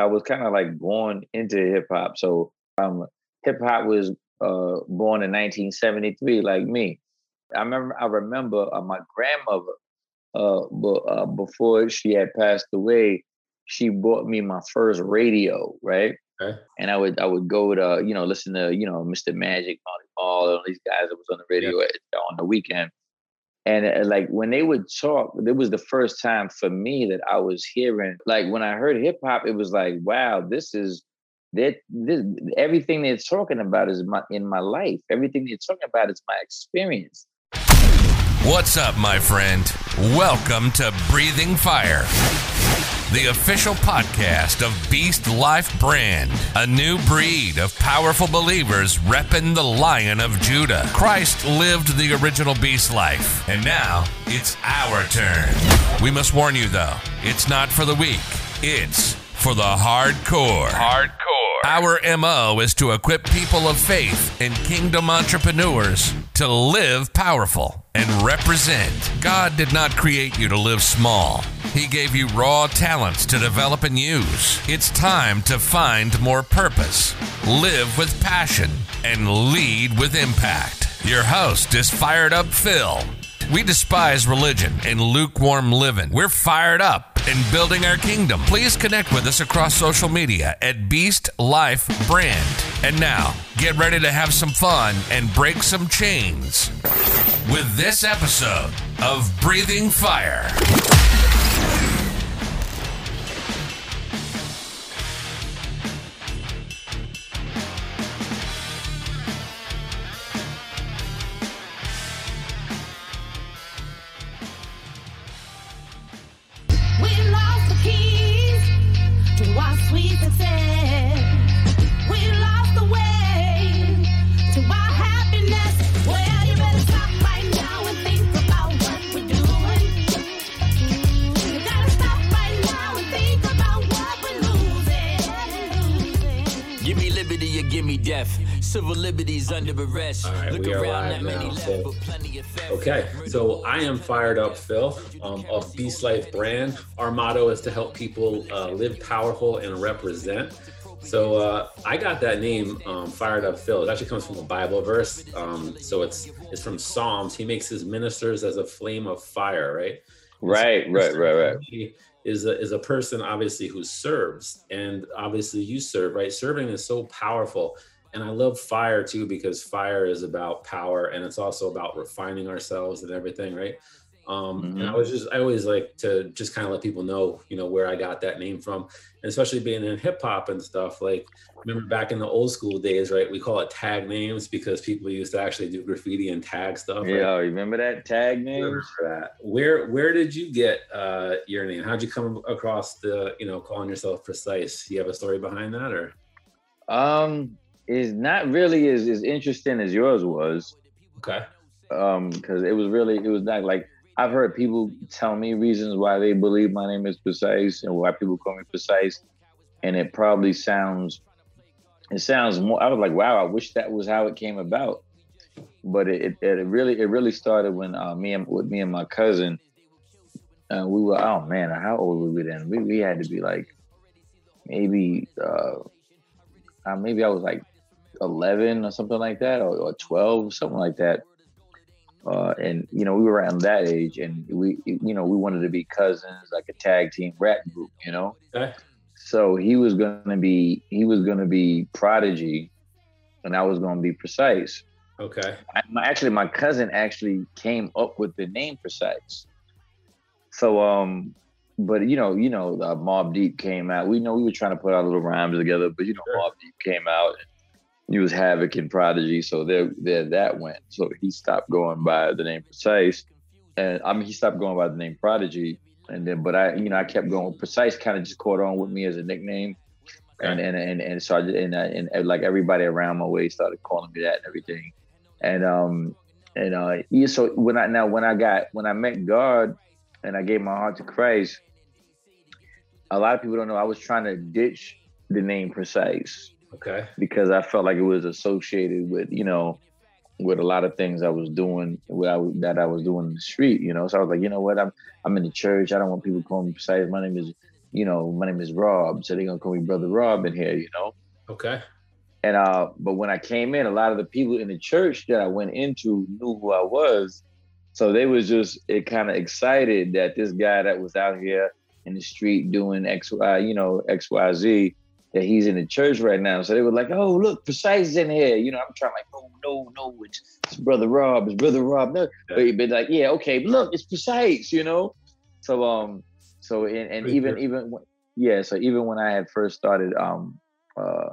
I was kind of like born into hip hop. So um, hip hop was uh, born in 1973, like me. I remember. I remember uh, my grandmother. Uh, but uh, before she had passed away, she bought me my first radio, right? Okay. And I would I would go to you know listen to you know Mr. Magic, all all these guys that was on the radio yeah. on the weekend. And uh, like when they would talk, it was the first time for me that I was hearing like when I heard hip hop, it was like, wow, this is that this everything they're talking about is my in my life. Everything they're talking about is my experience. What's up, my friend? Welcome to Breathing Fire the official podcast of Beast Life Brand, a new breed of powerful believers repping the Lion of Judah. Christ lived the original beast life, and now it's our turn. We must warn you, though, it's not for the weak, it's for the hardcore. Hardcore. Our MO is to equip people of faith and kingdom entrepreneurs to live powerful and represent. God did not create you to live small. He gave you raw talents to develop and use. It's time to find more purpose, live with passion, and lead with impact. Your host is Fired Up Phil. We despise religion and lukewarm living. We're fired up and building our kingdom. Please connect with us across social media at Beast Life Brand. And now, get ready to have some fun and break some chains with this episode of Breathing Fire. to we sweet success. We lost the way to our happiness. Well, you better stop right now and think about what we're doing. You gotta stop right now and think about what we're losing. Give me liberty or give me death. Civil liberties under arrest. All right, Look we are live now. So, okay, so I am fired up, Phil, um, of Beast Life brand. Our motto is to help people uh, live powerful and represent. So uh, I got that name, um, Fired Up Phil. It actually comes from a Bible verse. Um, so it's it's from Psalms. He makes his ministers as a flame of fire, right? Right, so right, right, right. Is a, is a person obviously who serves, and obviously you serve, right? Serving is so powerful and I love fire too because fire is about power and it's also about refining ourselves and everything, right? Um, mm-hmm. And I was just I always like to just kind of let people know, you know, where I got that name from, and especially being in hip hop and stuff. Like, remember back in the old school days, right? We call it tag names because people used to actually do graffiti and tag stuff. Yeah, right? remember that tag name? that. Where where did you get uh, your name? How'd you come across the you know calling yourself precise? You have a story behind that, or? Um, is not really as, as interesting as yours was. Okay. Um, because it was really it was not like I've heard people tell me reasons why they believe my name is precise and why people call me precise, and it probably sounds it sounds more. I was like, wow, I wish that was how it came about. But it, it, it really it really started when uh, me and with me and my cousin, uh, we were oh man, how old were we then? We we had to be like maybe uh, uh maybe I was like 11 or something like that, or, or 12, something like that. Uh, and you know, we were around that age, and we, you know, we wanted to be cousins, like a tag team rap group, you know. Okay. So he was gonna be, he was gonna be prodigy, and I was gonna be precise. Okay. I, my, actually, my cousin actually came up with the name precise. So, um, but you know, you know, uh, Mobb Deep came out. We know we were trying to put our little rhymes together, but you know, sure. Mobb Deep came out. And, he was Havoc and Prodigy, so there there that went. So he stopped going by the name Precise, and I mean he stopped going by the name Prodigy, and then but I you know I kept going. Precise kind of just caught on with me as a nickname, and and and and so I and, and, and like everybody around my way started calling me that and everything, and um and uh yeah so when I now when I got when I met God, and I gave my heart to Christ, a lot of people don't know I was trying to ditch the name Precise Okay. Because I felt like it was associated with, you know, with a lot of things I was doing, what I, that I was doing in the street, you know. So I was like, you know what, I'm I'm in the church. I don't want people calling me precise. My name is you know, my name is Rob, so they're gonna call me Brother Rob in here, you know. Okay. And uh, but when I came in, a lot of the people in the church that I went into knew who I was. So they was just it kind of excited that this guy that was out here in the street doing X, Y, you know, X, Y, Z, that he's in the church right now. So they were like, "Oh, look, Precise is in here." You know, I'm trying like, oh, no, no, it's, it's brother Rob, it's brother Rob." No, But he'd be like, yeah, okay, look, it's Precise. You know, so um, so and, and even even yeah, so even when I had first started um uh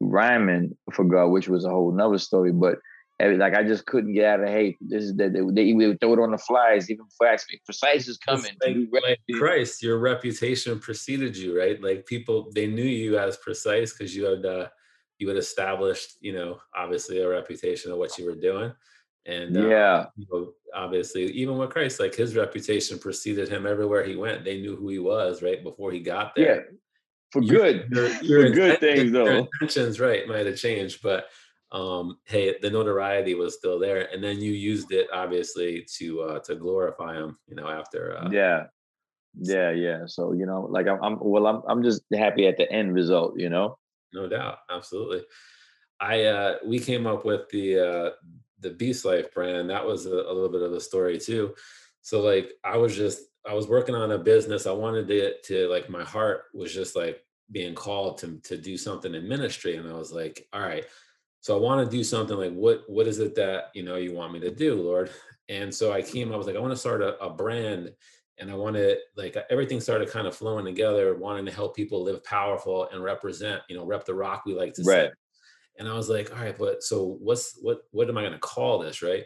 rhyming for God, which was a whole nother story. But like I just couldn't get out of hate. This is that they, they, would throw it on the flies, even before. Precise is coming. Like, like Christ, your reputation preceded you, right? Like people, they knew you as precise because you had uh, you had established, you know, obviously a reputation of what you were doing. And uh, yeah, you know, obviously, even with Christ, like his reputation preceded him everywhere he went. They knew who he was, right, before he got there. Yeah, for good, your, your, for good things though. Intentions, right, might have changed, but um, hey, the notoriety was still there, and then you used it obviously to uh, to glorify him. You know, after uh, yeah, yeah, yeah. So you know, like I'm, I'm well, I'm I'm just happy at the end result. You know, no doubt, absolutely. I uh, we came up with the uh, the Beast Life brand. That was a, a little bit of a story too. So like I was just I was working on a business. I wanted it to like my heart was just like being called to to do something in ministry, and I was like, all right. So I want to do something like what what is it that you know you want me to do, Lord? And so I came. I was like, I want to start a, a brand, and I wanted like everything started kind of flowing together, wanting to help people live powerful and represent. You know, rep the rock. We like to right. say. And I was like, all right, but so what's what what am I going to call this, right?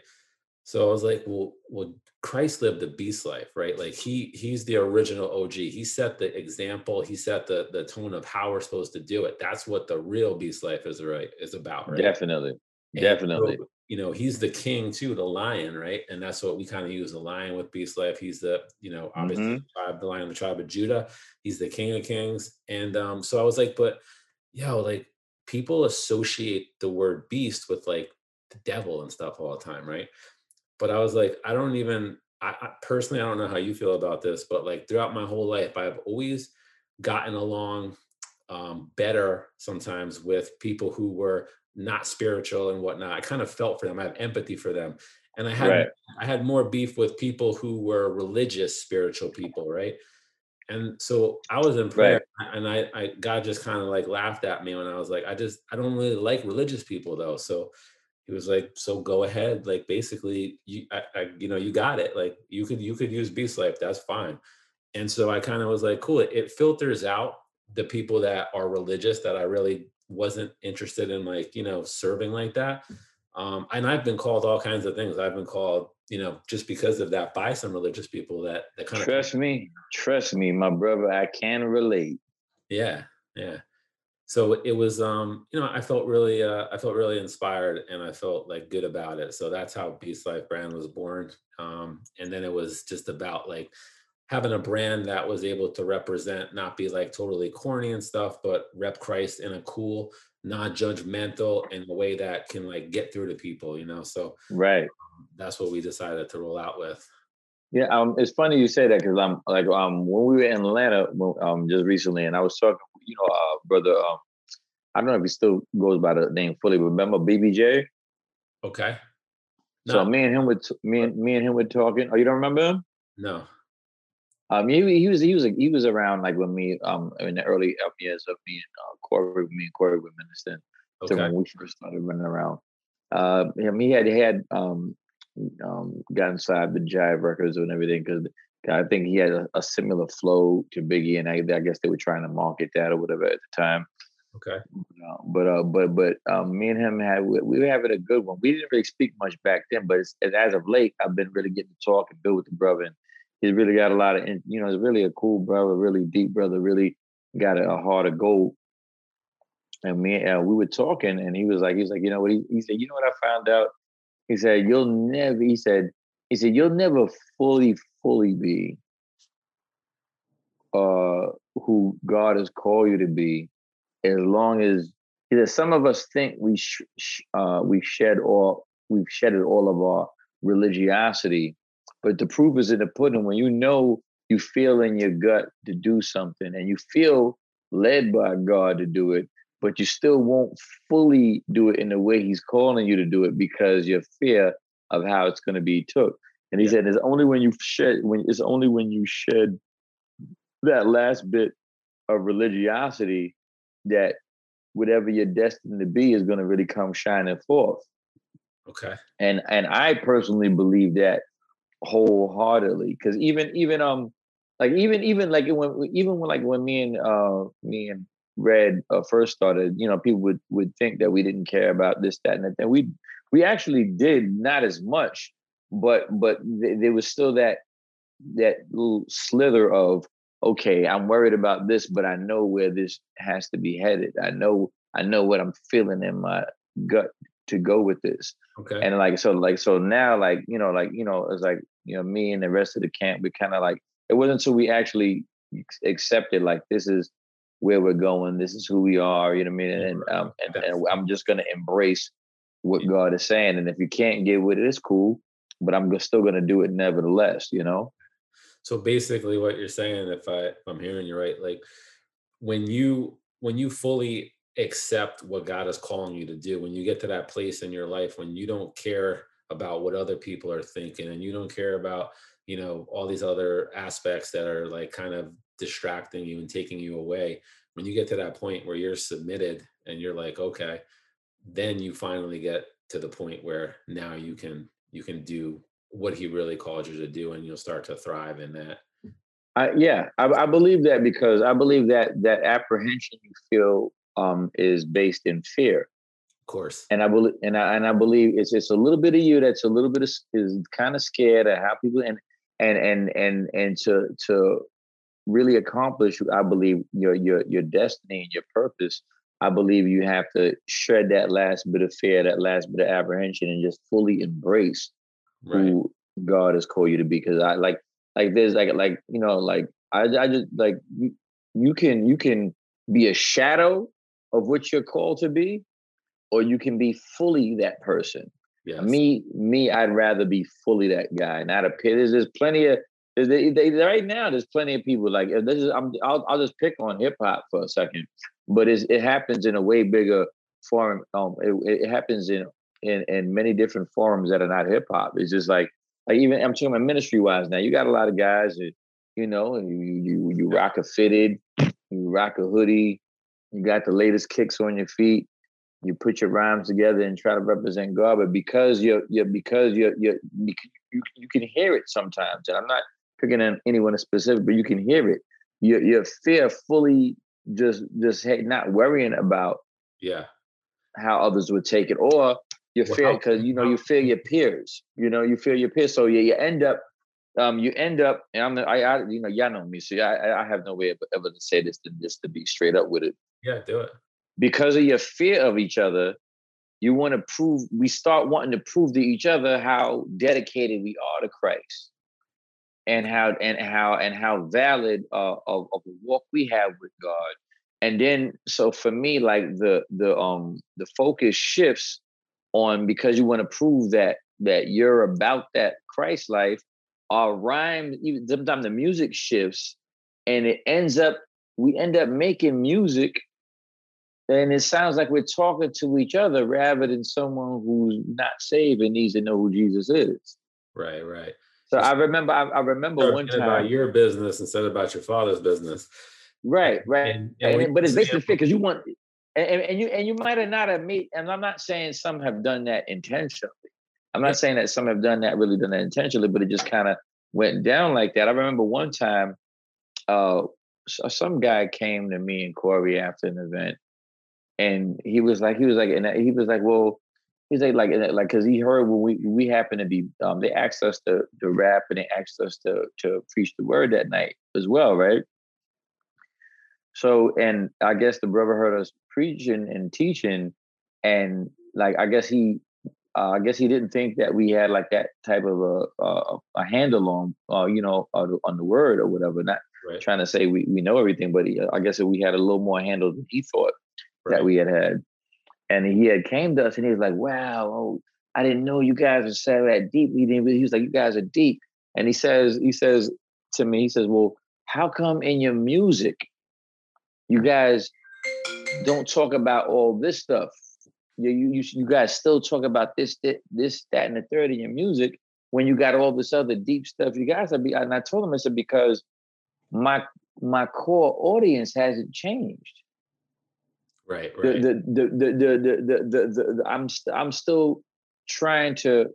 So I was like, well, well, Christ lived the beast life, right? Like he he's the original OG. He set the example. He set the the tone of how we're supposed to do it. That's what the real beast life is right is about, right? Definitely, and definitely. So, you know, he's the king too, the lion, right? And that's what we kind of use the lion with beast life. He's the you know obviously mm-hmm. the tribe, the lion of the tribe of Judah. He's the king of kings. And um, so I was like, but yo, like people associate the word beast with like the devil and stuff all the time, right? But I was like, I don't even, I, I, personally, I don't know how you feel about this, but like throughout my whole life, I've always gotten along um, better sometimes with people who were not spiritual and whatnot. I kind of felt for them. I have empathy for them. And I had right. I had more beef with people who were religious, spiritual people, right? And so I was in prayer, right. and I, I God just kind of like laughed at me when I was like, I just I don't really like religious people though. So he was like, "So go ahead. Like basically, you I, I, you know you got it. Like you could you could use Beast Life. That's fine." And so I kind of was like, "Cool." It, it filters out the people that are religious that I really wasn't interested in, like you know, serving like that. Um, and I've been called all kinds of things. I've been called, you know, just because of that by some religious people that that kind trust of trust me, trust me, my brother. I can relate. Yeah, yeah so it was um you know i felt really uh, i felt really inspired and i felt like good about it. So that's how beast life brand was born um and then it was just about like having a brand that was able to represent not be like totally corny and stuff but rep christ in a cool non-judgmental in a way that can like get through to people you know? So right. um, that's what we decided to roll out with. Yeah, um, it's funny you say that because I'm like um when we were in Atlanta um just recently, and I was talking you know, uh, brother. Um, I don't know if he still goes by the name fully, but remember BBJ? Okay. No. So me and him would me and me and him were talking. Oh, you don't remember him? No. Um, he, he was he was he was around like when me um in the early years of me and uh, Corey, me and Corey were ministering. Okay. So when we first started running around, uh, him he had he had um um got inside the Jive Records and everything because I think he had a, a, similar flow to Biggie, and I, I, guess they were trying to market that or whatever at the time. Okay. Uh, but uh, but but um, me and him had we, we were having a good one. We didn't really speak much back then, but as of late, I've been really getting to talk and build with the brother, and he's really got a lot of you know, he's really a cool brother, really deep brother, really got a, a heart of gold. And me, uh, we were talking, and he was like, he's like, you know what? He, he said, you know what I found out? He said, you'll never. He said, he said, you'll never fully fully be uh, who God has called you to be, as long as either some of us think we sh- sh- uh, we shed all we've shedded all of our religiosity, but the proof is in the pudding. When you know you feel in your gut to do something and you feel led by God to do it, but you still won't fully do it in the way He's calling you to do it because your fear of how it's going to be took. And He yeah. said, "It's only when you shed when it's only when you shed that last bit of religiosity that whatever you're destined to be is going to really come shining forth." Okay. And and I personally believe that wholeheartedly because even even um like even even like when even when like when me and uh me and Red uh, first started, you know, people would would think that we didn't care about this, that, and that. And we we actually did not as much, but but th- there was still that that little slither of okay, I'm worried about this, but I know where this has to be headed. I know I know what I'm feeling in my gut to go with this. Okay. And like so like so now like you know like you know it's like you know me and the rest of the camp we kind of like it wasn't until we actually accepted like this is where we're going this is who we are you know what I mean and um and, and I'm just gonna embrace what God is saying and if you can't get with it it's cool but I'm still gonna do it nevertheless you know. So basically, what you're saying, if I if I'm hearing you right, like when you when you fully accept what God is calling you to do. When you get to that place in your life when you don't care about what other people are thinking and you don't care about, you know, all these other aspects that are like kind of distracting you and taking you away. When you get to that point where you're submitted and you're like, okay, then you finally get to the point where now you can you can do what he really called you to do and you'll start to thrive in that I, yeah, I, I, believe that because I believe that that apprehension you feel um, is based in fear. Of course. And I believe, and I and I believe it's it's a little bit of you that's a little bit of, is kind of scared of how people and and and and and to to really accomplish, I believe your your your destiny and your purpose. I believe you have to shred that last bit of fear, that last bit of apprehension, and just fully embrace right. who God has called you to be. Because I like like there's like like you know like I I just like you, you can you can be a shadow of what you're called to be, or you can be fully that person. Yes. Me, me, I'd rather be fully that guy, not appear. There's, there's plenty of there's, they, they, right now. There's plenty of people like this is. I'm, I'll, I'll just pick on hip hop for a second, but it happens in a way bigger form. Um, it, it happens in in in many different forms that are not hip hop. It's just like like even I'm talking about ministry wise now. You got a lot of guys that you know, you you you rock a fitted, you rock a hoodie, you got the latest kicks on your feet. You put your rhymes together and try to represent God, but because you're, you're because you're, you're you, you can hear it sometimes. And I'm not picking on anyone specific, but you can hear it. Your your fear fully just just not worrying about yeah how others would take it, or you fear because you know you fear your peers. You know you fear your peers, so yeah, you end up um, you end up, and I'm, I, I, you know, y'all know me, so I, I have no way of ever to say this than just to be straight up with it. Yeah, do it. Because of your fear of each other, you want to prove. We start wanting to prove to each other how dedicated we are to Christ, and how and how and how valid uh, of of the walk we have with God. And then, so for me, like the the um the focus shifts on because you want to prove that that you're about that Christ life our rhyme, even sometimes the music shifts and it ends up, we end up making music and it sounds like we're talking to each other rather than someone who's not saved and needs to know who Jesus is. Right, right. So I remember, I, I remember one time about your business instead of about your father's business. Right, right. And, and and, but it's basically because you want, and, and you and you might have not have made. And I'm not saying some have done that intentionally. I'm not saying that some have done that, really done that intentionally, but it just kind of went down like that. I remember one time, uh, some guy came to me and Corey after an event, and he was like, he was like, and he was like, well, he's like, like, like, because he heard when we we happened to be, um, they asked us to to rap and they asked us to to preach the word that night as well, right? So, and I guess the brother heard us preaching and teaching, and like, I guess he uh, I guess he didn't think that we had like that type of a a, a handle on, uh, you know, on, on, the word or whatever. Not right. trying to say we, we know everything, but he, I guess we had a little more handle than he thought right. that we had had. And he had came to us and he was like, "Wow, oh, I didn't know you guys were so that deep." He, didn't, Really, he was like, "You guys are deep." And he says, he says, to me. He says, "Well, how come in your music, you guys don't talk about all this stuff? You you you guys still talk about this this that and the third in your music when you got all this other deep stuff. You guys are be." And I told him I said because my my core audience hasn't changed. Right, right. The the the the the the, the, the, the I'm I'm still trying to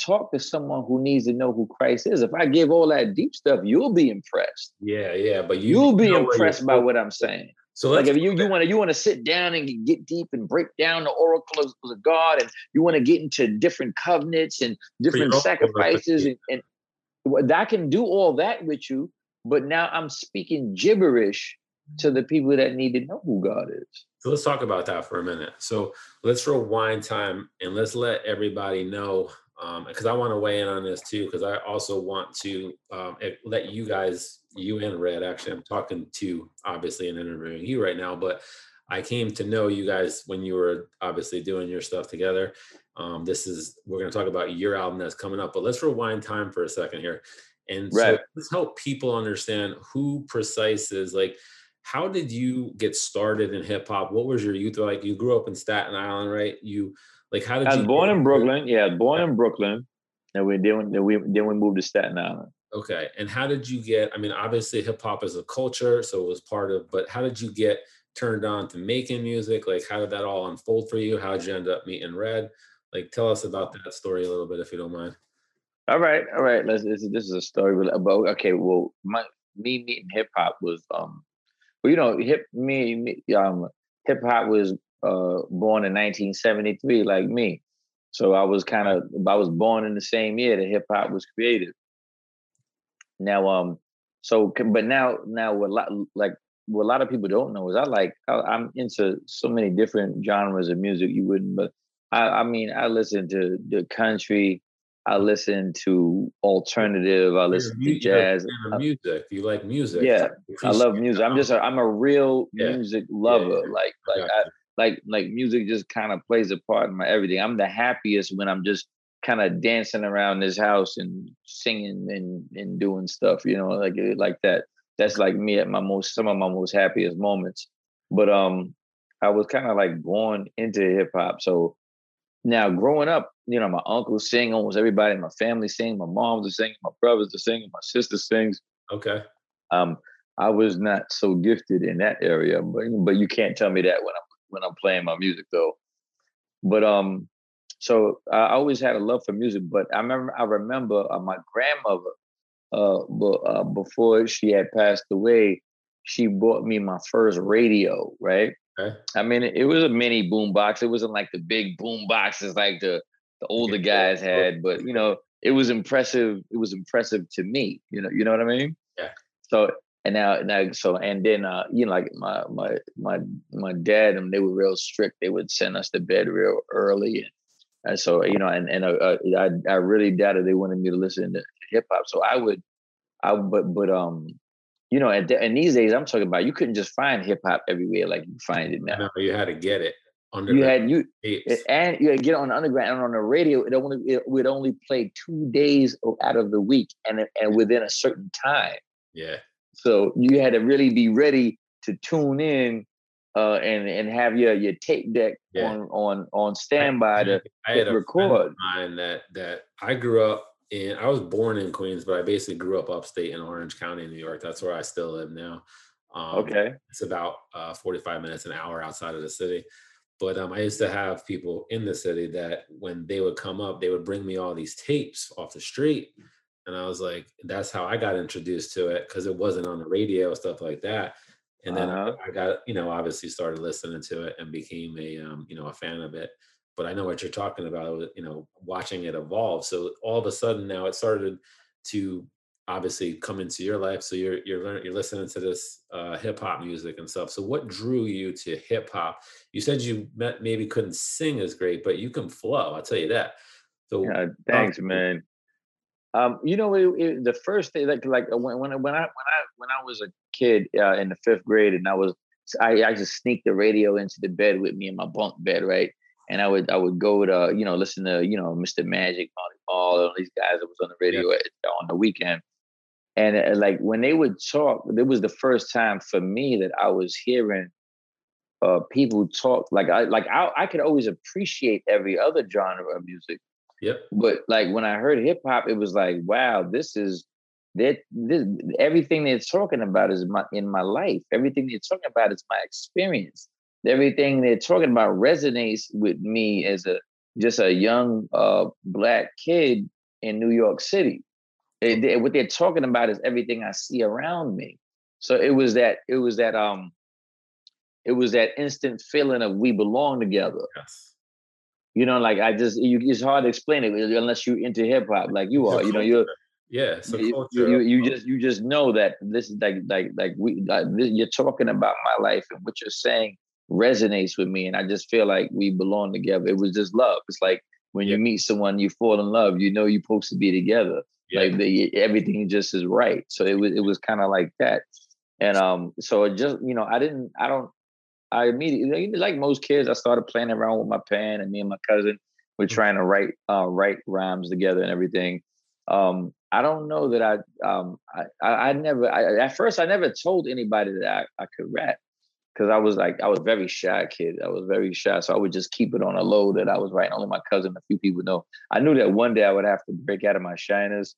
talk to someone who needs to know who Christ is. If I give all that deep stuff, you'll be impressed. Yeah, yeah, but you, will be impressed by what I'm saying. So like if you, you want to you want to sit down and get deep and break down the oracles of God, and you want to get into different covenants and different sacrifices, and, and I can do all that with you. But now I'm speaking gibberish to the people that need to know who God is. So let's talk about that for a minute. So let's rewind time and let's let everybody know because um, I want to weigh in on this too, because I also want to um, let you guys, you and Red, actually, I'm talking to obviously and interviewing you right now, but I came to know you guys when you were obviously doing your stuff together. Um, this is, we're going to talk about your album that's coming up, but let's rewind time for a second here. And right. so let's help people understand who Precise is. Like, how did you get started in hip hop? What was your youth like? You grew up in Staten Island, right? You like how did I was you born in Brooklyn. Yeah, born in Brooklyn. And we then, we then we moved to Staten Island. Okay. And how did you get? I mean, obviously hip hop is a culture, so it was part of. But how did you get turned on to making music? Like, how did that all unfold for you? How did you end up meeting Red? Like, tell us about that story a little bit, if you don't mind. All right, all right. Let's. This, this is a story about. Okay, well, my me meeting hip hop was um, well, you know, hip me, me um, hip hop was uh, born in 1973, like me. So I was kind of I was born in the same year that hip hop was created. Now, um, so but now now what lot like what a lot of people don't know is I like I, am into so many different genres of music you wouldn't, but I, I mean I listen to the country, I listen to alternative. I listen to jazz. music. You like music. Yeah, I love music. I'm just a, I'm a real yeah. music lover. Yeah, yeah. Like like I, like like music just kind of plays a part in my everything. I'm the happiest when I'm just kind of dancing around this house and singing and and doing stuff, you know, like eh, like that. That's like me at my most some of my most happiest moments. But um I was kind of like born into hip hop. So now growing up, you know, my uncles sing, almost everybody in my family sing, my mom was singing, my brothers are singing, my sister sings. Okay. Um, I was not so gifted in that area, but but you can't tell me that when I'm when I'm playing my music though. But um, so I always had a love for music. But I remember I remember uh, my grandmother, uh, uh, before she had passed away, she bought me my first radio. Right. Okay. I mean, it, was a mini boom box. It wasn't like the big boom boxes like the the older guys had, but you know, it was impressive. It was impressive to me. You know, you know what I mean? Yeah. So and now now so and then uh you know like my my my my dad and they were real strict they would send us to bed real early and, and so you know and and uh, uh I I really doubted they wanted me to listen to hip hop so I would I but but um you know and, and these days I'm talking about you couldn't just find hip hop everywhere like you find it now. No, you had to get it you had you and you had to get on the underground and on the radio it only it would only play two days out of the week and and within a certain time. Yeah. So you had to really be ready to tune in uh, and and have your your tape deck yeah. on on on standby I, to I had record. mine that that I grew up in. I was born in Queens, but I basically grew up upstate in Orange County, New York. That's where I still live now. Um, okay, it's about uh, forty five minutes an hour outside of the city. But um, I used to have people in the city that when they would come up, they would bring me all these tapes off the street and I was like, that's how I got introduced to it because it wasn't on the radio stuff like that. And then uh-huh. I, I, got, you know, obviously started listening to it and became a, um, you know, a fan of it. But I know what you're talking about, you know, watching it evolve. So all of a sudden now it started to obviously come into your life. So you're you're learning, you're listening to this uh, hip hop music and stuff. So what drew you to hip hop? You said you met, maybe couldn't sing as great, but you can flow. I'll tell you that. So yeah, thanks, man. Um, you know, it, it, the first thing, like like uh, when when when I when I when I was a kid uh, in the fifth grade, and I was I I just sneak the radio into the bed with me in my bunk bed, right? And I would I would go to you know listen to you know Mr. Magic, Marley Marl, all these guys that was on the radio yeah. at, on the weekend. and uh, like when they would talk, it was the first time for me that I was hearing uh, people talk like I like I, I could always appreciate every other genre of music. Yep. But like when I heard hip hop, it was like, wow, this is that this everything they're talking about is my in my life. Everything they're talking about is my experience. Everything they're talking about resonates with me as a just a young uh, black kid in New York City. It, they, what they're talking about is everything I see around me. So it was that it was that um it was that instant feeling of we belong together. Yes. You know, like I just you, it's hard to explain it unless you're into hip hop like you are. You know, you're yeah. So you, you, you, just you just know that this is like like like we like this, you're talking about my life and what you're saying resonates with me, and I just feel like we belong together. It was just love. It's like when you meet someone, you fall in love. You know you're supposed to be together. Yeah. Like the, everything just is right. So it was it was kind of like that, and um, so it just you know I didn't I don't I immediately like most kids I started playing around with my pen and me and my cousin we're mm. trying to write uh, write rhymes together and everything. Um, I don't know that I um I I, I never I, at first I never told anybody that I, I could rap because I was like I was very shy kid. I was very shy, so I would just keep it on a low that I was writing. Only my cousin, a few people know. I knew that one day I would have to break out of my shyness.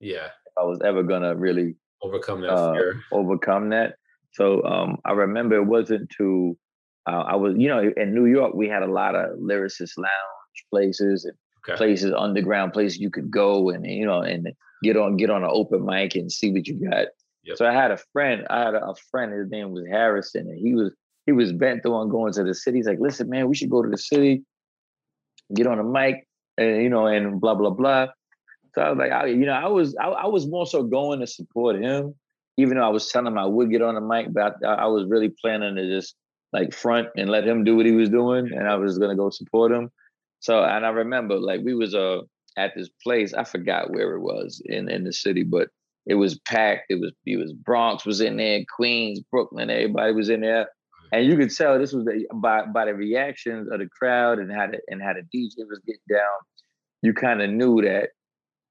Yeah, if I was ever gonna really overcome that uh, fear. Overcome that. So um, I remember it wasn't too. Uh, I was, you know, in New York we had a lot of lyricist lounge places and okay. places, underground places you could go and you know and get on get on an open mic and see what you got. Yep. So I had a friend. I had a friend. His name was Harrison, and he was he was bent on going to the city. He's like, "Listen, man, we should go to the city, get on a mic, and you know, and blah blah blah." So I was like, I, you know, I was I, I, was more so going to support him, even though I was telling him I would get on the mic, but I, I was really planning to just like front and let him do what he was doing, and I was gonna go support him. So, and I remember like we was uh at this place. I forgot where it was in in the city, but it was packed. It was it was Bronx was in there, Queens, Brooklyn, everybody was in there, and you could tell this was the, by by the reactions of the crowd and how the and how the DJ was getting down. You kind of knew that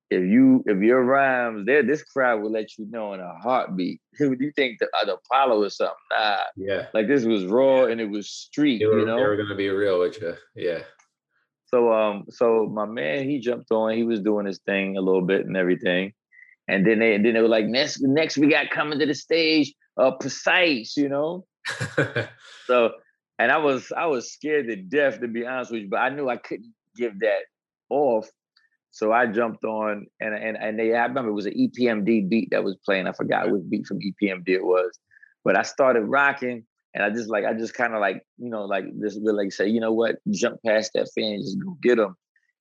if you if your rhymes there, this crowd will let you know in a heartbeat. Who do you think the, uh, the Apollo or something? Nah, yeah, like this was raw and it was street. Were, you know, they were gonna be real with you. Yeah. So um, so my man, he jumped on. He was doing his thing a little bit and everything. And then they then they were like, next next we got coming to the stage, uh precise, you know. so and I was I was scared to death to be honest with you, but I knew I couldn't give that off. So I jumped on and and and they I remember it was an EPMD beat that was playing. I forgot which beat from EPMD it was. But I started rocking and I just like I just kind of like, you know, like this like say, you know what, jump past that fan, just go get them.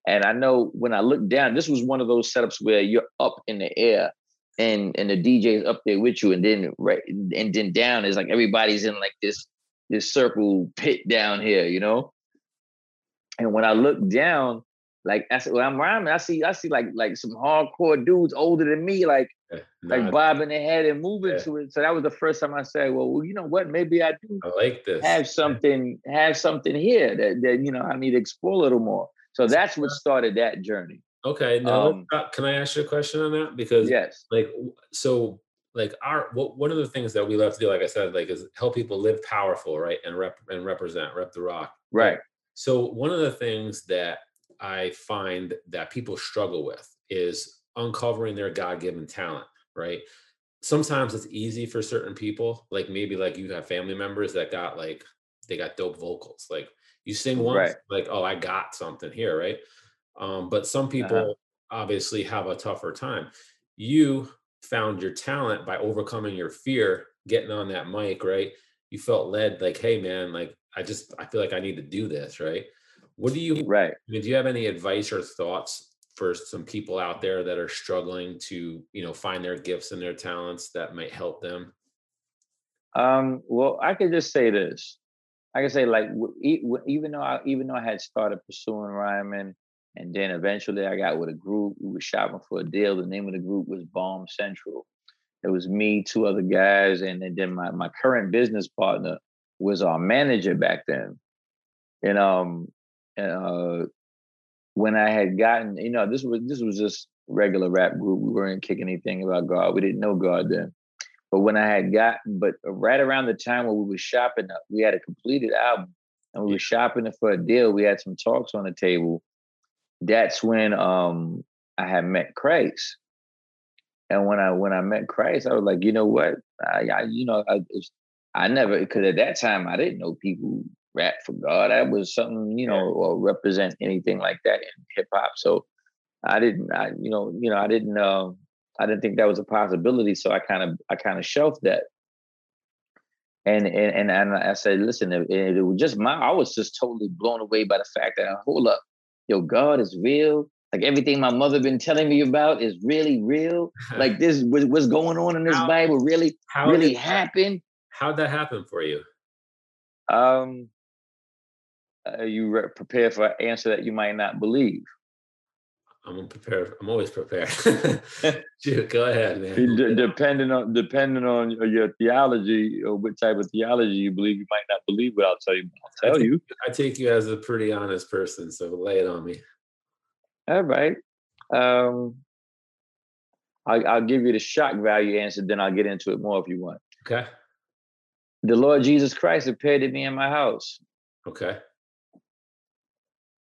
And I know when I looked down, this was one of those setups where you're up in the air and and the DJ's up there with you, and then right and then down is like everybody's in like this this circle pit down here, you know. And when I look down, like I said, when I'm rhyming, I see I see like like some hardcore dudes older than me, like yeah, like bobbing their head and moving yeah. to it. So that was the first time I said, well, well, you know what? Maybe I do I like this. Have something, have something here that that you know I need to explore a little more. So that's what started that journey. Okay. Now, um, can I ask you a question on that? Because yes, like so, like our what one of the things that we love to do, like I said, like is help people live powerful, right, and rep and represent, rep the rock, right. So one of the things that I find that people struggle with is uncovering their God-given talent, right? Sometimes it's easy for certain people, like maybe like you have family members that got like they got dope vocals, like you sing once, right. like, oh, I got something here, right? Um, but some uh-huh. people uh-huh. obviously have a tougher time. You found your talent by overcoming your fear, getting on that mic, right? You felt led, like, hey, man, like, I just, I feel like I need to do this, right? What do you, right? I mean, do you have any advice or thoughts for some people out there that are struggling to, you know, find their gifts and their talents that might help them? Um, well, I could just say this like can say, like even though I even though I had started pursuing rhyming, and then eventually I got with a group. We were shopping for a deal. The name of the group was Bomb Central. It was me, two other guys, and then my my current business partner was our manager back then. And um, uh, when I had gotten, you know, this was this was just regular rap group. We weren't kicking anything about God. We didn't know God then. But when I had gotten, but right around the time when we were shopping, we had a completed album and we were shopping it for a deal. We had some talks on the table. That's when um I had met Christ. And when I when I met Christ, I was like, you know what? I, I you know, I, I never because at that time I didn't know people rap for God. That was something, you know, or represent anything like that in hip hop. So I didn't, I, you know, you know, I didn't, uh, I didn't think that was a possibility. So I kind of, I kind of shelved that. And, and, and, I said, listen, it, it was just my, I was just totally blown away by the fact that, hold up, yo, God is real. Like everything my mother been telling me about is really real. like this, what's going on in this how, Bible really, really happened. How'd that happen for you? Um, are you re- prepared for an answer that you might not believe? I'm prepared. I'm always prepared. go ahead, man. D- depending on depending on your theology or what type of theology you believe, you might not believe what I'll tell you. I'll tell I take, you. I take you as a pretty honest person, so lay it on me. All right. Um, I'll, I'll give you the shock value answer, then I'll get into it more if you want. Okay. The Lord Jesus Christ appeared to me in my house. Okay.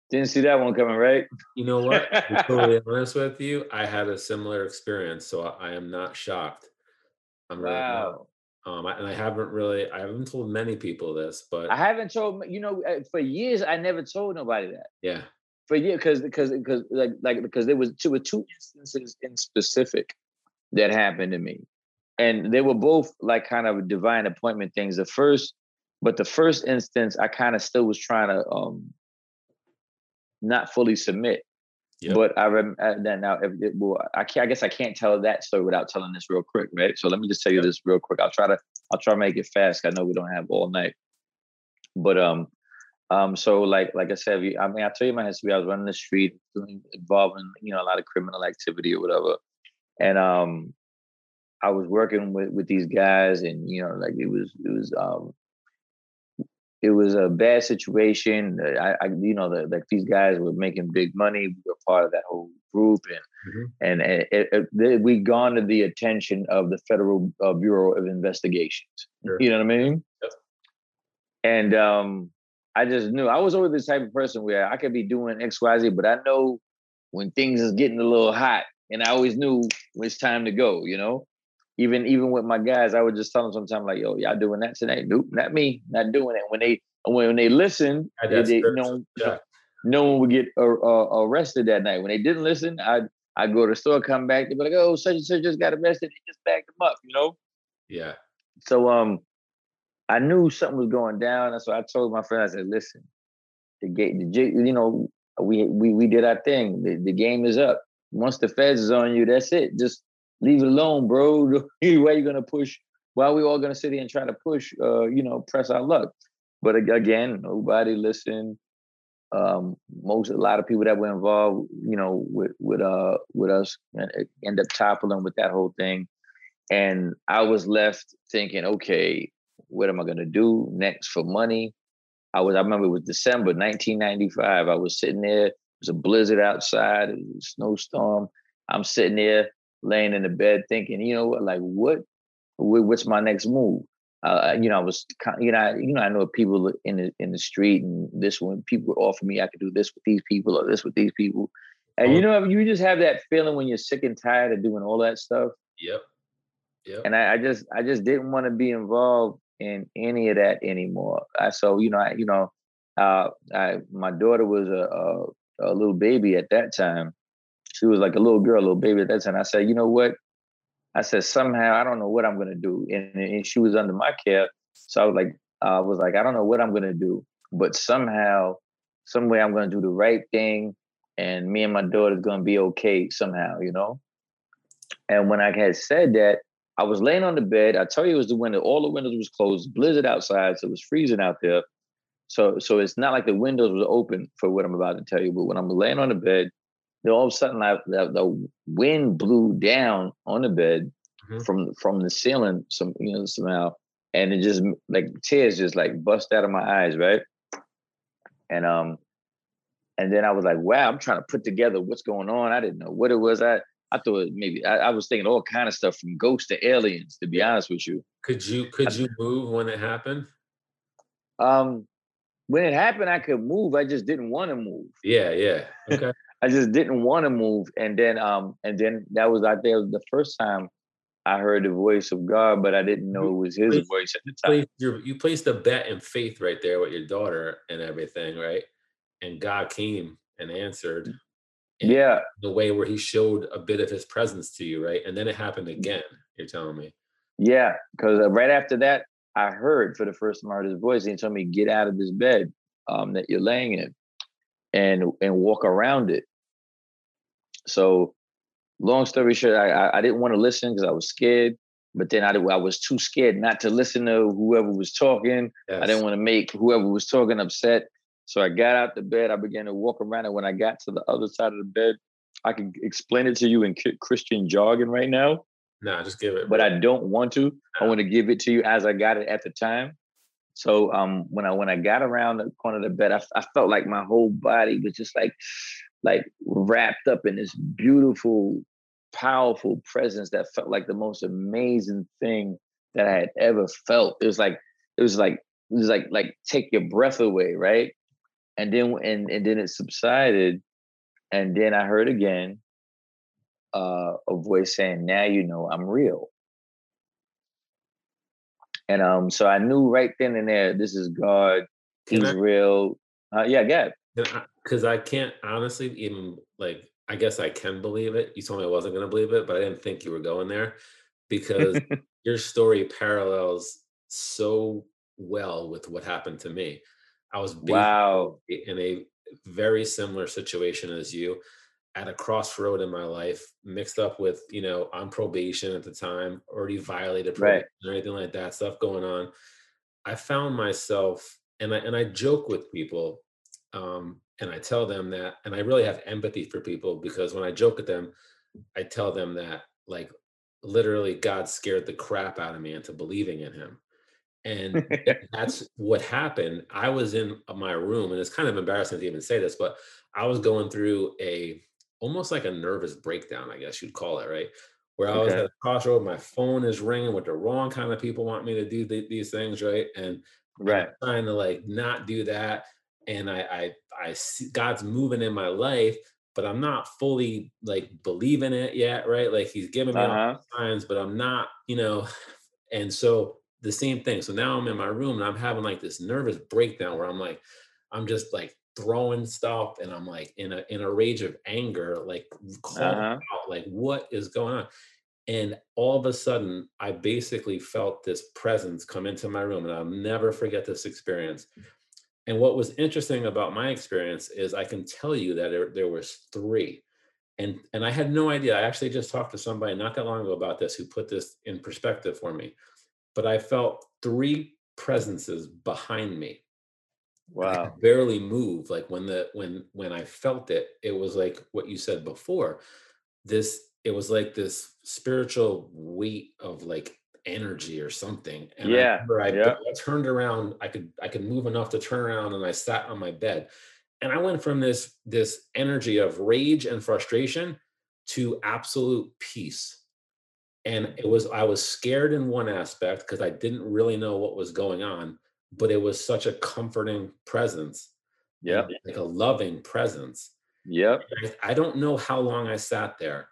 Didn't see that one coming, right? You know what? To be totally honest with you, I had a similar experience, so I am not shocked. I'm really wow. Not. Um, I, and I haven't really, I haven't told many people this, but I haven't told. You know, uh, for years I never told nobody that. Yeah. For years, because because because like like because there was two were two instances in specific that happened to me, and they were both like kind of divine appointment things. The first, but the first instance, I kind of still was trying to um not fully submit. Yep. But I rem uh, that now if it, well, I can't, I guess I can't tell that story without telling this real quick, right? So let me just tell you this real quick. I'll try to I'll try to make it fast. I know we don't have all night, but um um so like like I said, I mean I tell you my history. I was running the street, doing involving you know a lot of criminal activity or whatever, and um I was working with with these guys, and you know like it was it was um it was a bad situation. Uh, I, I you know, the, like these guys were making big money. We were part of that whole group, and mm-hmm. and it, it, it, we gone to the attention of the Federal uh, Bureau of Investigations. Sure. You know what I mean? Yep. And um, I just knew I was always the type of person where I could be doing X, Y, Z, but I know when things is getting a little hot, and I always knew it's time to go. You know even even with my guys, I would just tell them sometimes like, "Yo, y'all doing that tonight? Nope, not me, not doing it." When they when they listen, they, they, no, yeah. no one would get uh, uh, arrested that night. When they didn't listen, I I go to the store, come back, they be like, "Oh, such and such just got arrested." They just backed them up, you know. Yeah. So um, I knew something was going down, and so I told my friend, I said, "Listen, the game, the you know, we we we did our thing. The, the game is up. Once the feds is on you, that's it. Just leave it alone, bro. Why you gonna push? Why are we all gonna sit here and try to push? Uh, you know, press our luck. But again, nobody listened. Um, most a lot of people that were involved, you know, with with uh with us, end up toppling with that whole thing. And I was left thinking, okay, what am I gonna do next for money? I was, I remember it was December 1995. I was sitting there. It was a blizzard outside. It was a snowstorm. I'm sitting there laying in the bed thinking, you know what, like what, what's my next move? Uh, you know, I was, you know, I, you know, I know people in the in the street, and this one people would offer me I could do this with these people or this with these people, and you oh. know, you just have that feeling when you're sick and tired of doing all that stuff. Yep. Yep. And I, I just, I just didn't want to be involved in any of that anymore. I so you know, I, you know, uh, I my daughter was a, a, a little baby at that time, she was like a little girl, a little baby at that time. I said, you know what? I said, somehow I don't know what I'm gonna do. And, and she was under my care. So I was like, I was like, I don't know what I'm gonna do, but somehow, some way I'm gonna do the right thing. And me and my daughter's gonna be okay somehow, you know? And when I had said that, I was laying on the bed. I tell you it was the window, all the windows was closed, blizzard outside, so it was freezing out there. So so it's not like the windows was open for what I'm about to tell you, but when I'm laying on the bed, then all of a sudden I, the, the wind blew down on the bed mm-hmm. from from the ceiling some you know somehow and it just like tears just like bust out of my eyes right and um and then I was like wow I'm trying to put together what's going on I didn't know what it was I I thought maybe I, I, was thinking all kind of stuff from ghosts to aliens. To be honest with you, could you could you move when it happened? Um, when it happened, I could move. I just didn't want to move. Yeah, yeah. Okay. I just didn't want to move, and then um, and then that was out there the first time I heard the voice of God, but I didn't know it was His placed, voice at the time. Placed you placed a bet and faith right there with your daughter and everything, right? And God came and answered. yeah, the way where He showed a bit of His presence to you, right? And then it happened mm. again. You're telling me. Yeah, because uh, right after that, I heard for the first time I heard his voice. And he told me, "Get out of this bed um, that you're laying in, and and walk around it." So, long story short, I I, I didn't want to listen because I was scared. But then I, I was too scared not to listen to whoever was talking. Yes. I didn't want to make whoever was talking upset. So I got out the bed. I began to walk around, and when I got to the other side of the bed, I can explain it to you in Christian jargon right now. No, just give it. But I don't want to. I want to give it to you as I got it at the time. So um, when I when I got around the corner of the bed, I, I felt like my whole body was just like like wrapped up in this beautiful, powerful presence that felt like the most amazing thing that I had ever felt. It was like it was like it was like like take your breath away, right? And then and and then it subsided, and then I heard again, uh, a voice saying, "Now you know I'm real." And um, so I knew right then and there, this is God. He's I, real. Uh, yeah, I, I can't honestly even like. I guess I can believe it. You told me I wasn't going to believe it, but I didn't think you were going there because your story parallels so well with what happened to me. I was wow in a very similar situation as you at a crossroad in my life, mixed up with, you know, on probation at the time, already violated probation right. or anything like that, stuff going on. I found myself, and I and I joke with people, um, and I tell them that, and I really have empathy for people because when I joke at them, I tell them that like literally God scared the crap out of me into believing in him. And that's what happened. I was in my room, and it's kind of embarrassing to even say this, but I was going through a almost like a nervous breakdown, I guess you'd call it, right? Where I was at a crossroad, my phone is ringing with the wrong kind of people want me to do these things, right? And right, I'm trying to like not do that, and I, I, I see God's moving in my life, but I'm not fully like believing it yet, right? Like He's giving me uh-huh. signs, but I'm not, you know. And so the same thing. So now I'm in my room and I'm having like this nervous breakdown where I'm like, I'm just like throwing stuff and I'm like in a in a rage of anger, like calling uh-huh. out, like what is going on? And all of a sudden, I basically felt this presence come into my room, and I'll never forget this experience. And what was interesting about my experience is I can tell you that there, there was three. And, and I had no idea. I actually just talked to somebody not that long ago about this who put this in perspective for me. But I felt three presences behind me Wow. barely move. Like when the when when I felt it, it was like what you said before. This it was like this spiritual weight of like energy or something. And yeah. I, I, yeah. I turned around, I could I could move enough to turn around and I sat on my bed. And I went from this this energy of rage and frustration to absolute peace. And it was I was scared in one aspect because I didn't really know what was going on but it was such a comforting presence. Yeah. Like a loving presence. Yep. I don't know how long I sat there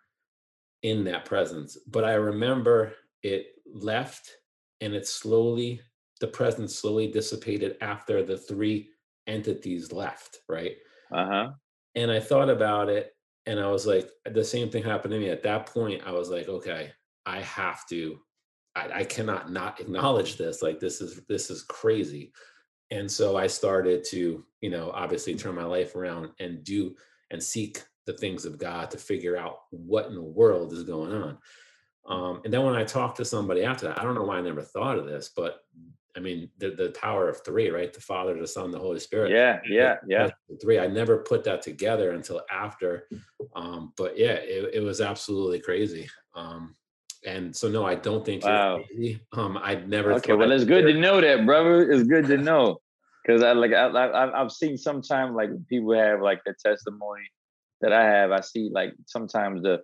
in that presence, but I remember it left and it slowly, the presence slowly dissipated after the three entities left, right? Uh huh. And I thought about it and I was like, the same thing happened to me. At that point, I was like, okay, I have to I, I cannot not acknowledge this. Like this is this is crazy. And so I started to, you know, obviously turn my life around and do and seek the things of God to figure out what in the world is going on. Um, and then when I talked to somebody after that, I don't know why I never thought of this, but I mean, the, the power of three, right? The Father, the Son, the Holy Spirit. Yeah, yeah, yeah. Three. I never put that together until after. Um, but yeah, it, it was absolutely crazy. Um, and so no, I don't think wow. Um, I'd never. Okay, well, it's good to know that, brother. It's good to know because I like I, I I've seen sometimes like people have like the testimony that I have. I see like sometimes the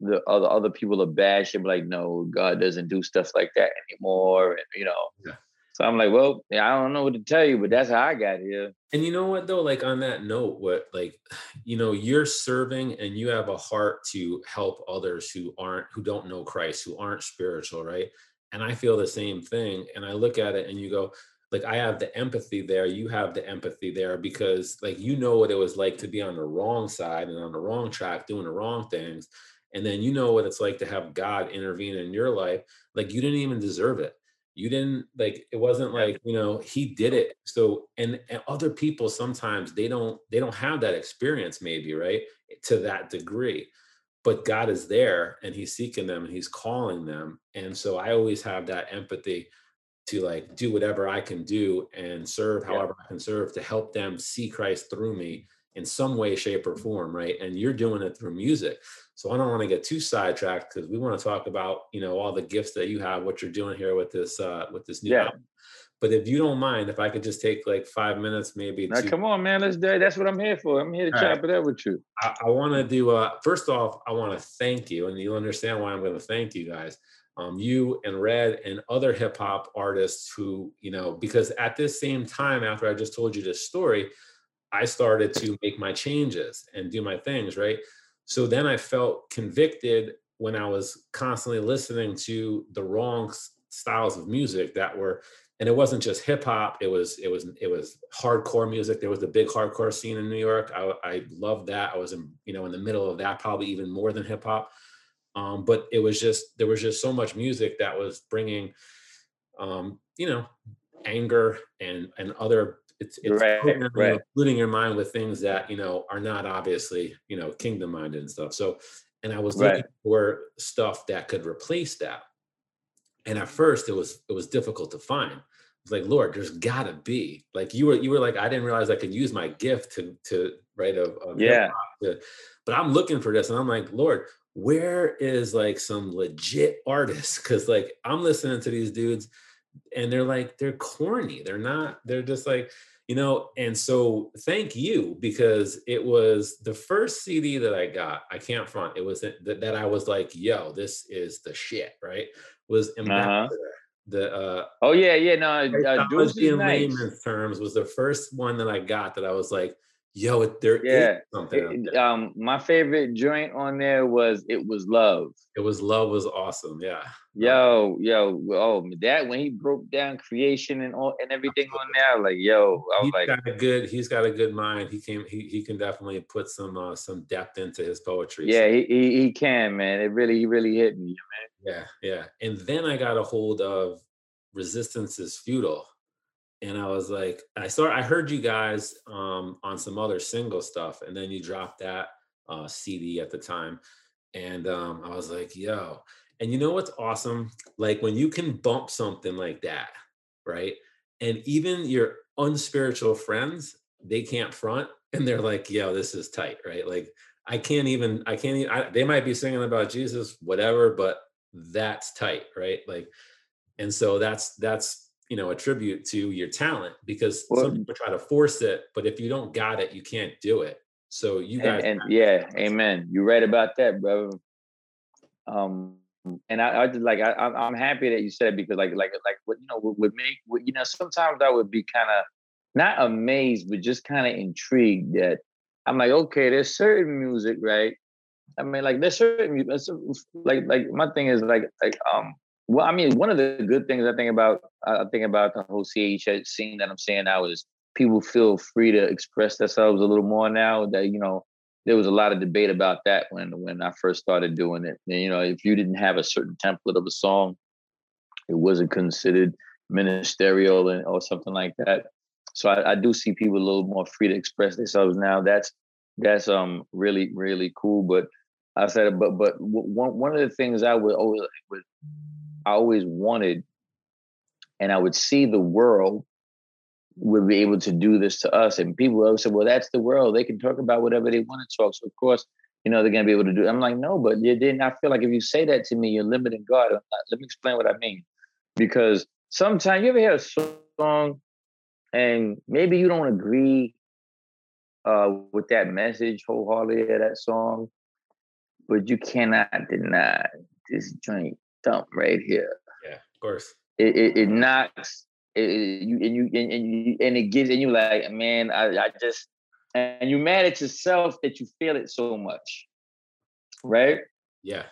the other other people are bash and be like, no, God doesn't do stuff like that anymore, and you know. Yeah. So I'm like, well, yeah, I don't know what to tell you, but that's how I got here. And you know what though, like on that note, what like, you know, you're serving and you have a heart to help others who aren't who don't know Christ, who aren't spiritual, right? And I feel the same thing. And I look at it and you go, like I have the empathy there, you have the empathy there because like you know what it was like to be on the wrong side and on the wrong track doing the wrong things. And then you know what it's like to have God intervene in your life. Like you didn't even deserve it. You didn't like it wasn't like you know he did it. So and, and other people sometimes they don't they don't have that experience maybe right to that degree. But god is there and he's seeking them and he's calling them. And so i always have that empathy to like do whatever i can do and serve however yeah. i can serve to help them see christ through me in some way shape or form right and you're doing it through music so I don't want to get too sidetracked because we want to talk about you know all the gifts that you have, what you're doing here with this uh, with this new yeah. album. But if you don't mind, if I could just take like five minutes, maybe. Now, to, come on, man. Let's do. That's what I'm here for. I'm here to chop right. it up with you. I, I want to do. Uh, first off, I want to thank you, and you'll understand why I'm going to thank you guys. Um, you and Red and other hip hop artists who you know because at this same time after I just told you this story, I started to make my changes and do my things right. So then I felt convicted when I was constantly listening to the wrong styles of music that were and it wasn't just hip hop it was it was it was hardcore music. There was the big hardcore scene in new york. I, I loved that. I was in you know in the middle of that probably even more than hip hop. Um, but it was just there was just so much music that was bringing um, you know anger and and other it's, it's right, right. polluting your mind with things that you know are not obviously you know kingdom minded and stuff. So and i was looking right. for stuff that could replace that. And at first it was it was difficult to find. It's like lord there's gotta be like you were you were like i didn't realize i could use my gift to to write a, a yeah. to, but i'm looking for this and i'm like lord where is like some legit artists? Because like i'm listening to these dudes and they're like they're corny. They're not they're just like you know and so thank you because it was the first cd that i got i can't front it was that, that i was like yo this is the shit right was uh-huh. the uh oh yeah yeah no uh, in nice. layman's terms was the first one that i got that i was like yo it, there yeah something it, um my favorite joint on there was it was love. It was love was awesome yeah. Yo yo oh that when he broke down creation and all and everything on there like yo I was he's like got a good he's got a good mind. He can he, he can definitely put some uh some depth into his poetry yeah so. he, he, he can man. It really he really hit me man. Yeah yeah. And then i got a hold of resistance is futile and I was like, I saw, I heard you guys um, on some other single stuff, and then you dropped that uh, CD at the time, and um, I was like, yo, and you know what's awesome? Like when you can bump something like that, right? And even your unspiritual friends, they can't front, and they're like, yo, this is tight, right? Like I can't even, I can't even. I, they might be singing about Jesus, whatever, but that's tight, right? Like, and so that's that's you know attribute to your talent because well, some people try to force it but if you don't got it you can't do it. So you guys and, and yeah amen. You're right about that brother. Um and I, I just like I, I'm happy that you said it because like like like what you know would, would make would, you know sometimes I would be kind of not amazed but just kind of intrigued that I'm like okay there's certain music right? I mean like there's certain music like like my thing is like like um well, I mean, one of the good things I think about I think about the whole CH scene that I'm saying now is people feel free to express themselves a little more now. That you know, there was a lot of debate about that when when I first started doing it. And, you know, if you didn't have a certain template of a song, it wasn't considered ministerial or something like that. So I, I do see people a little more free to express themselves now. That's that's um really really cool. But I said, but but one one of the things I would always would I always wanted, and I would see the world would be able to do this to us. And people always say, well, that's the world. They can talk about whatever they want to talk. So, of course, you know, they're going to be able to do it. I'm like, no, but you didn't. I feel like if you say that to me, you're limiting God. Let me explain what I mean. Because sometimes you ever hear a song and maybe you don't agree uh, with that message wholeheartedly of that song, but you cannot deny this joint thump right here. Yeah, of course. It it, it knocks. It, it- you and you and, and you and it gives and you like man I, I just and you mad at yourself that you feel it so much right Yeah.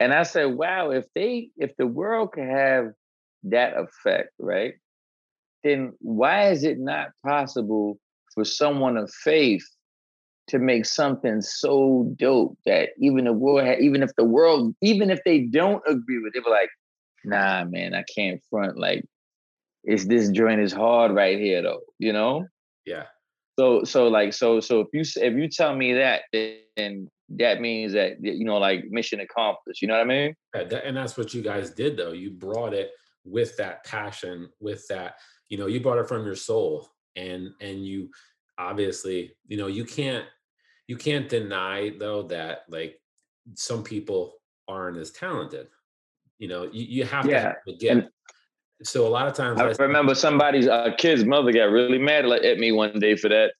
and I said, wow, if they if the world could have that effect, right? Then why is it not possible for someone of faith to make something so dope that even the world, ha- even if the world, even if they don't agree with it, they were like, nah, man, I can't front. Like, it's this joint is hard right here, though. You know. Yeah. So so like so so if you if you tell me that then that means that you know like mission accomplished. You know what I mean? Yeah, that- and that's what you guys did though. You brought it with that passion, with that, you know, you brought it from your soul. And and you obviously, you know, you can't you can't deny though that like some people aren't as talented. You know, you, you have to Yeah, have gift. and- so a lot of times I I, remember somebody's uh, kid's mother got really mad at me one day for that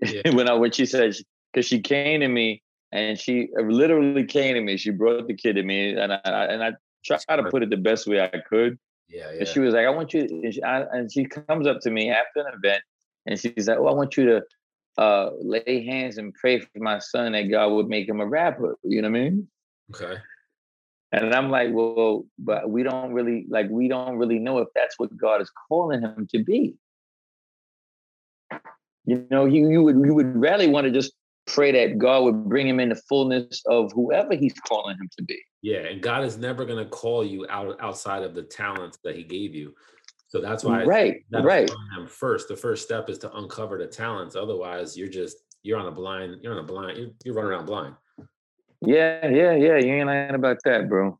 Yeah. when I when she said because she came to me and she uh, literally came to me. She brought the kid to me and I I- and I tried to put it the best way I could. yeah, yeah. And she was like, I want you, and she, I, and she comes up to me after an event and she's like, Oh, I want you to uh, lay hands and pray for my son that God would make him a rapper. You know what I mean? okay. And I'm like, Well, but we don't really, like, we don't really know if that's what God is calling him to be. You know, you, you would you would rarely want to just pray that God would bring him in the fullness of whoever he's calling him to be. Yeah, and God is never going to call you out outside of the talents that He gave you. So that's why Right, right. first. The first step is to uncover the talents. Otherwise, you're just you're on a blind. You're on a blind. You're, you're running around blind. Yeah, yeah, yeah. You ain't lying about that, bro.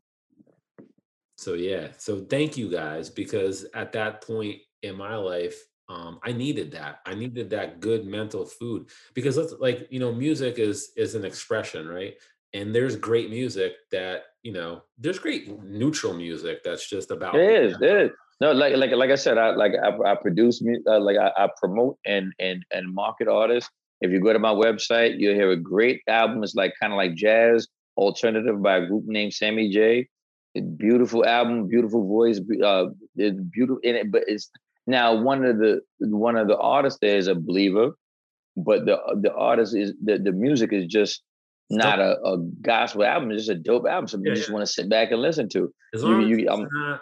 So yeah. So thank you guys because at that point in my life, um, I needed that. I needed that good mental food because let's like you know, music is is an expression, right? And there's great music that you know. There's great neutral music that's just about It is. It is. No, like like like I said, I like I, I produce uh, like I, I promote and and and market artists. If you go to my website, you'll hear a great album. It's like kind of like jazz alternative by a group named Sammy J. Beautiful album, beautiful voice, uh, it's beautiful in it. But it's now one of the one of the artists there is a believer, but the the artist is the the music is just not a, a gospel album. It's just a dope album. So Yeah, you just yeah. want to sit back and listen to. As You- long, you- as, it's um, not,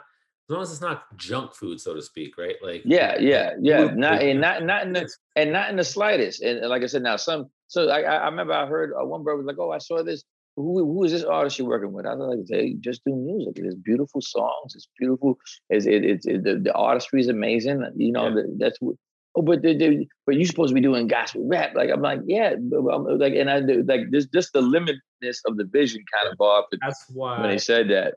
as long as it's not junk food, so to speak, right? Like Yeah, yeah, yeah. Not and not not in the and not in the slightest. And like I said, now some. So I I remember I heard uh, one brother was like, "Oh, I saw this. Who who is this artist you're working with?" I was like, "They just do music. It's beautiful songs. It's beautiful. It's it, it, it the, the artistry is amazing. You know, Yeah. the, that's what." Oh, but they, they, but you're supposed to be doing gospel rap. Like I'm like, yeah, but I'm like, and I like this, just the limitness of the vision kind of bothered that's why when they said that.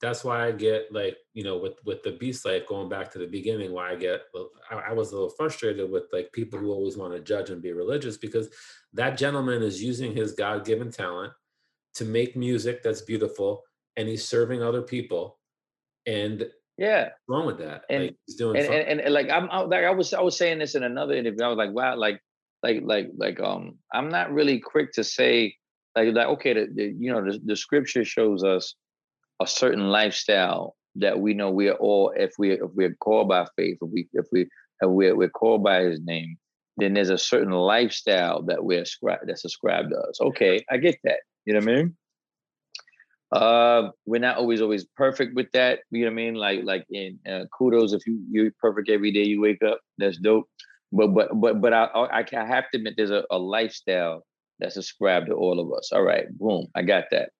That's why I get like you know with with the beast life going back to the beginning why I get I, I was a little frustrated with like people who always want to judge and be religious because that gentleman is using his God given talent to make music that's beautiful and he's serving other people and Yeah, wrong with that? And- like he's doing and, and, and, and, like I'm I, like I was I was saying this in another interview. I was like, wow, like like like like um I'm not really quick to say like like okay, the, the you know the, the scripture shows us a certain lifestyle that we know we are all if we if we're called by faith, if we if we if we're we're called by his name, then there's a certain lifestyle that we're ascribed that's ascribed to us. Okay, I get that. You know what I mean? Uh, we're not always always perfect with that. You know what I mean? Like like in uh, kudos if you you're perfect every day you wake up. That's dope. But but but but I I, I have to admit there's a, a lifestyle that's ascribed to all of us. All right, boom, I got that.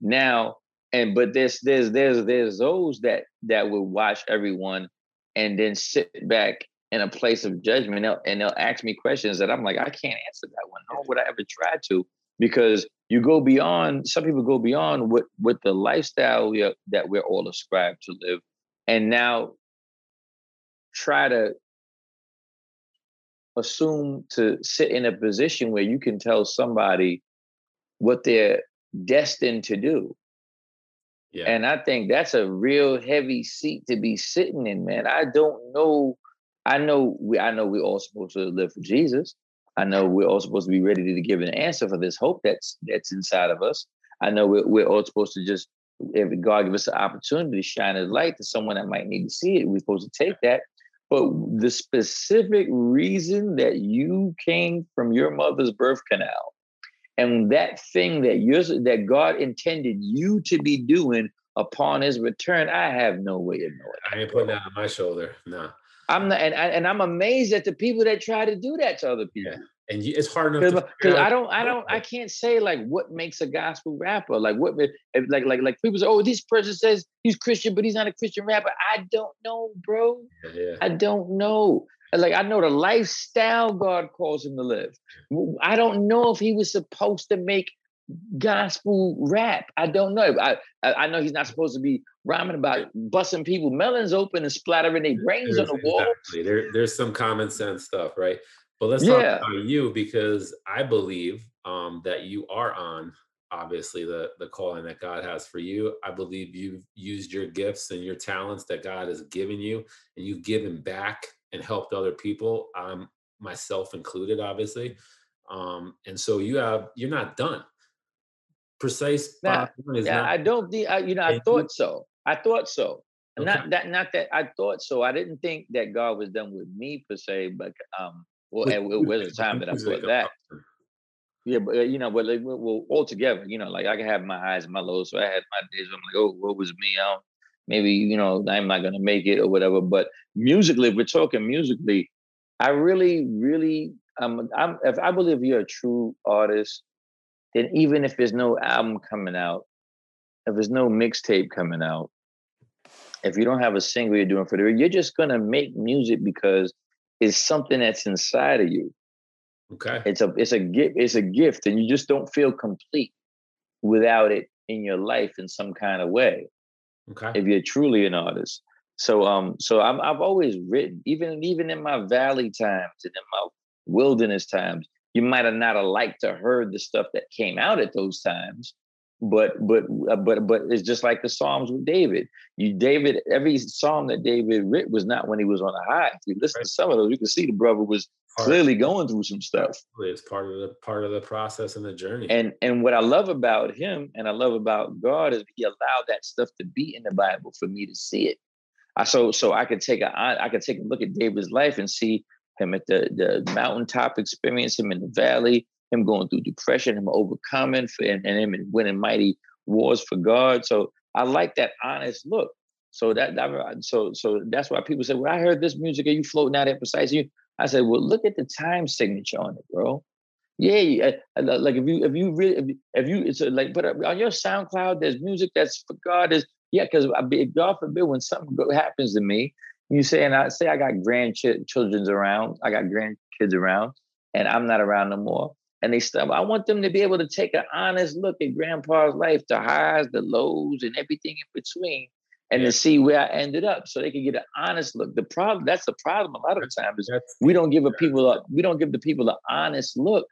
Now and but there's there's there's there's those that that will watch everyone and then sit back in a place of judgment and they'll, and they'll ask me questions that I'm like I can't answer that one. Nor would I ever try to because you go beyond some people go beyond what what the lifestyle we are, that we're all ascribed to live and now try to assume to sit in a position where you can tell somebody what they're destined to do yeah and i think that's a real heavy seat to be sitting in man i don't know i know we i know we're all supposed to live for jesus I know we're all supposed to be ready to give an answer for this hope that's that's inside of us. I know we're, we're all supposed to just, if God give us an opportunity to shine His light to someone that might need to see it, we're supposed to take that. But the specific reason that you came from your mother's birth canal, and that thing that you that God intended you to be doing upon His return, I have no way of knowing. I ain't putting that on my shoulder. No. I'm not, and, and I'm amazed at the people that try to do that to other people. Yeah. And you, it's hard enough because uh, I don't, I don't, I can't say like what makes a gospel rapper. Like what, like, like, like people say, oh, this person says he's Christian, but he's not a Christian rapper. I don't know, bro. Yeah. I don't know. Like I know the lifestyle God calls him to live. I don't know if he was supposed to make gospel rap. I don't know. I I know he's not supposed to be rhyming about busting people melons open and splattering their brains there's, on the wall. Exactly. There, there's some common sense stuff, right? But let's yeah. talk about you because I believe um, that you are on obviously the the calling that God has for you. I believe you've used your gifts and your talents that God has given you, and you've given back and helped other people, um, myself included, obviously. Um, and so you have you're not done precise yeah, not, I don't think I, you know I thought so. I thought so. Okay. Not that not that I thought so. I didn't think that God was done with me per se, but um well it, it was a time that I thought that. Yeah, but you know, but like well, all together, you know, like I can have my highs and my lows. So I had my days. I'm like, oh, what was me? I don't, maybe you know, I'm not gonna make it or whatever. But musically, if we're talking musically, I really, really, um, I'm if I believe you're a true artist, then even if there's no album coming out, if there's no mixtape coming out, if you don't have a single you're doing for the you're just gonna make music because it's something that's inside of you. Okay. It's a it's a gift, it's a gift, and you just don't feel complete without it in your life in some kind of way. Okay. If you're truly an artist. So um, so I'm, I've always written, even even in my valley times and in my wilderness times, you might have not have liked to heard the stuff that came out at those times but but uh, but but it's just like the psalms with david. You david every psalm that david writ was not when he was on a high. If you listen right. to some of those you can see the brother was part clearly going through some stuff. It's part of the part of the process and the journey. And and what i love about him and i love about god is he allowed that stuff to be in the bible for me to see it. I so so i could take a i could take a look at david's life and see him at the, the mountaintop experience, him in the valley, him going through depression, him overcoming, for, and, and him winning mighty wars for God. So I like that honest look. So that, that so so that's why people say, "Well, I heard this music, are you floating out at precise?" You, I said, "Well, look at the time signature on it, bro. Yeah, uh, like if you if you really if you, it's like but uh, on your SoundCloud, there's music that's for God. Is yeah, because God forbid when something happens to me, you say, and I say I got grandchildren's around, I got grandkids around, and I'm not around no more. And they still, I want them to be able to take an honest look at grandpa's life, the highs, the lows, and everything in between, and yeah. to see where I ended up, so they can get an honest look. The problem, that's the problem. A lot of the time is we don't give a people a, we don't give the people an honest look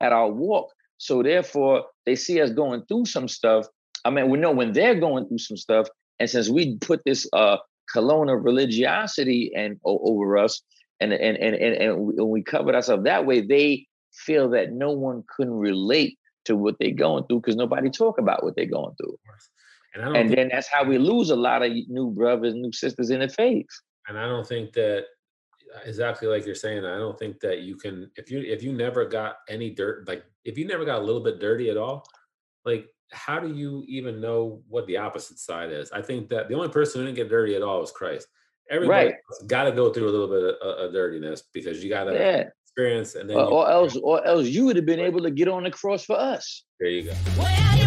at our walk. So therefore, they see us going through some stuff. I mean, we know when they're going through some stuff, and since we put this uh cologne of religiosity and over us, and and and and, and we covered ourselves that way, they feel that no one couldn't relate to what they're going through because nobody talk about what they're going through. And, and then that's how we lose a lot of new brothers, new sisters in the faith. And I don't think that uh, exactly like you're saying. I don't think that you can if you if you never got any dirt, like if you never got a little bit dirty at all, like how do you even know what the opposite side is? I think that the only person who didn't get dirty at all was Christ. Everybody right. got to go through a little bit of, uh, of dirtiness because you got to yeah. Experience, and then or, or else, or else you would have been able to get on the cross for us. There you go. Well, you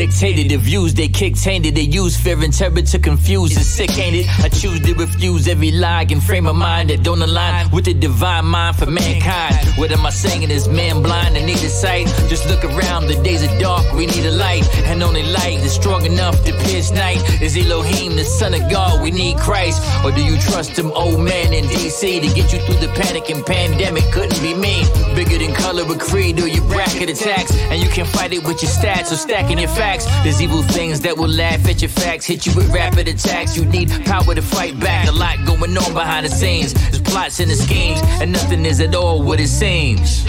dictated the views they kicked tainted. They use fear and terror to confuse. It's sick, ain't it? I choose to refuse every lie and frame of mind that don't align with the divine mind for mankind. What am I saying? Is man blind and need a sight? Just look around, the days are dark, we need a light. And only light is strong enough to pierce night. Is Elohim the son of God? We need Christ. Or do you trust him, old man in DC, to get you through the panic and pandemic? Couldn't be me. Bigger than color or creed or your bracket attacks. And you can fight it with your stats or stacking your facts. There's evil things that will laugh at your facts, hit you with rapid attacks. You need power to fight back. A lot going on behind the scenes. There's plots and the schemes, and nothing is at all what it seems.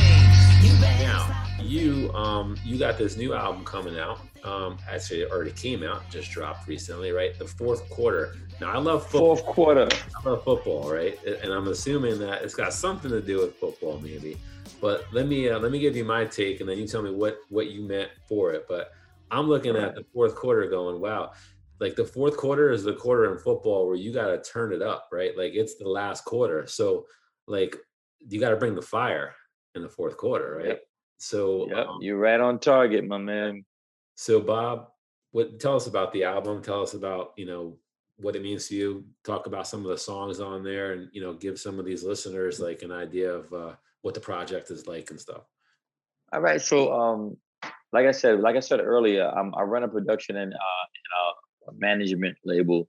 Now, you um you got this new album coming out. Um, actually, it already came out, just dropped recently, right? The fourth quarter. Now, I love football. Fourth quarter. I love football, right? And I'm assuming that it's got something to do with football, maybe. But let me uh, let me give you my take, and then you tell me what what you meant for it. But I'm looking at the fourth quarter, going, wow, like the fourth quarter is the quarter in football where you got to turn it up, right? Like it's the last quarter, so like you got to bring the fire in the fourth quarter, right? Yep. So Yep, um, you're right on target, my man. so Bob, what tell us about the album? Tell us about you know what it means to you. Talk about some of the songs on there, and you know give some of these listeners like an idea of uh, what the project is like and stuff. All right. So, um, like I said, like I said earlier, um, I run a production and uh, and management label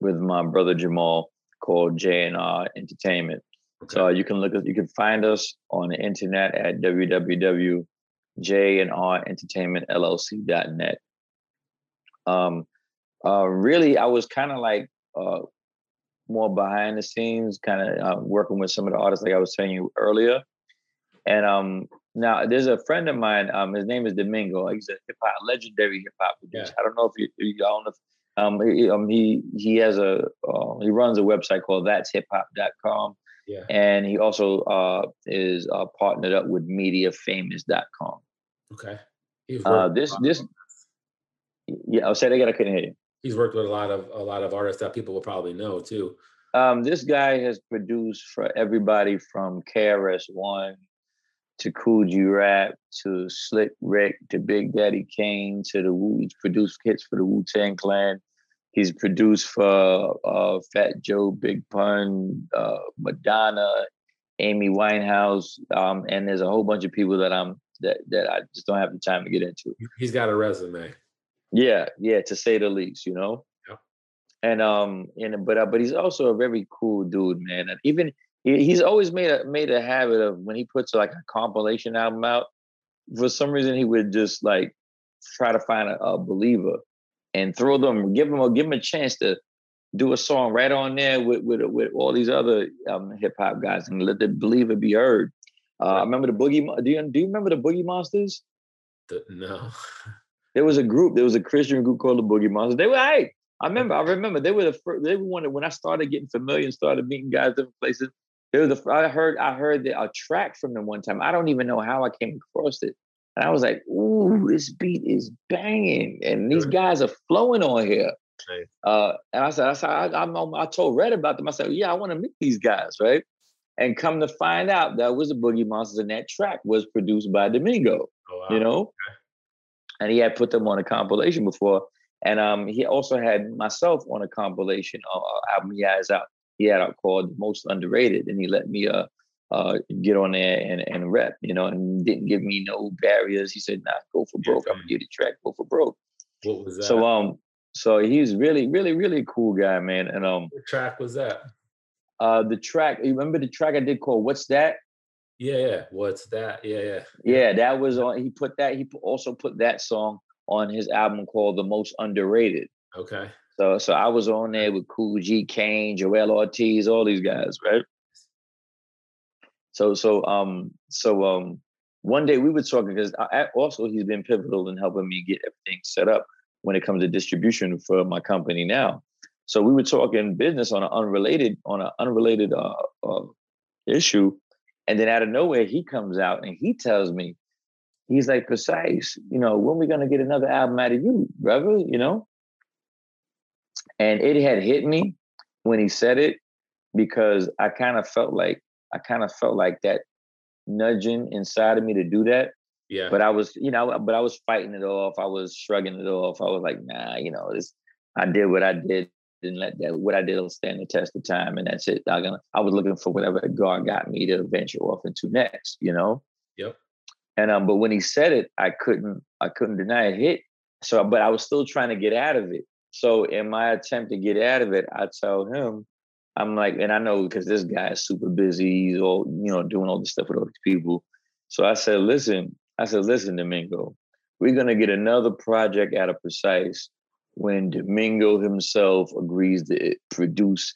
with my brother Jamal called J and R Entertainment. So you can look at you can find us on the internet at www.janrentertainmentllc.net. Um, uh, really, I was kind of like uh, more behind the scenes, kind of uh, working with some of the artists, like I was telling you earlier. And um, now there's a friend of mine. Um, his name is Domingo. He's a hip hop legendary hip hop producer. I don't know if you, you I don't know if um, he, um, he he has a uh, he runs a website called that's hip hop.com. Yeah. And he also uh, is uh, partnered up with MediaFamous.com. Okay. He's Uh, this this yeah, I'll say that again. I couldn't hear you. he's worked with a lot of a lot of artists that people will probably know too. Um, this guy has produced for everybody from KRS One to Kool G Rap to Slick Rick to Big Daddy Kane to the Wu. He's produced hits for the Wu Tang Clan. He's produced for uh, Fat Joe, Big Pun, uh, Madonna, Amy Winehouse, um, and there's a whole bunch of people that I'm that that I just don't have the time to get into. He's got a resume. Yeah, yeah, to say the least, you know. Yep. And um, and but uh, but he's also a very cool dude, man. And even he, he's always made a made a habit of when he puts like a compilation album out. For some reason, he would just like try to find a, a believer and throw them, give them a give them a chance to do a song right on there with with with all these other um, hip hop guys and let the believer be heard. Uh, I remember the Boogie. Do you do you remember the Boogie Monsters? The- no. There was a group. There was a Christian group called the Boogie Monsters. They were hey, I remember. I remember they were the first. They were one of- when I started getting familiar and started meeting guys different places. They were the. I heard. I heard the, a track from them one time. I don't even know how I came across it. And I was like, "Ooh, this beat is banging, and these guys are flowing on here." Uh, and I said, I said, I, I'm, I told Red about them. I said, "Yeah, I want to meet these guys, right?" And come to find out, that was the Boogie Monsters, and that track was produced by Domingo Oh, wow. you know. And he had put them on a compilation before, and um, he also had myself on a compilation uh, uh, album he has out. He had out called "The Most Underrated," and he let me uh, uh, get on there and and rep, you know, and didn't give me no barriers. He said, "Nah, go for broke. I'm gonna give you the track. Go for broke." What was that? So um, so he's really, really, really cool guy, man. And um, what track was that? uh, the track. You remember the track I did called "What's That"? Yeah, yeah. What's that? Yeah, yeah. Yeah, that was on. He put that. He also put that song on his album called "The Most Underrated." Okay. So, so I was on there with Kool G, Kane, Joel Ortiz, all these guys, right? So, so, um, so, um, one day we were talking because also he's been pivotal in helping me get everything set up when it comes to distribution for my company now. So we were talking business on an unrelated on an unrelated uh, uh, issue, and then out of nowhere he comes out and he tells me, he's like, "Precise, you know, when we gonna get another album out of you, brother? You know?" And it had hit me when he said it because I kind of felt like I kind of felt like that nudging inside of me to do that. Yeah. But I was, you know, but I was fighting it off. I was shrugging it off. I was like, nah, you know, this I did what I did. Didn't let that what I did will stand the test of time, and that's it. I'm gonna, I was looking for whatever God got me to venture off into next, you know. Yep. And um, but when he said it, I couldn't, I couldn't deny it hit. So, but I was still trying to get out of it. So, in my attempt to get out of it, I tell him, I'm like, and I know because this guy is super busy. He's all, you know, doing all this stuff with all these people. So I said, listen, I said, listen, Domingo, we're gonna get another project out of Precise when Domingo himself agrees to produce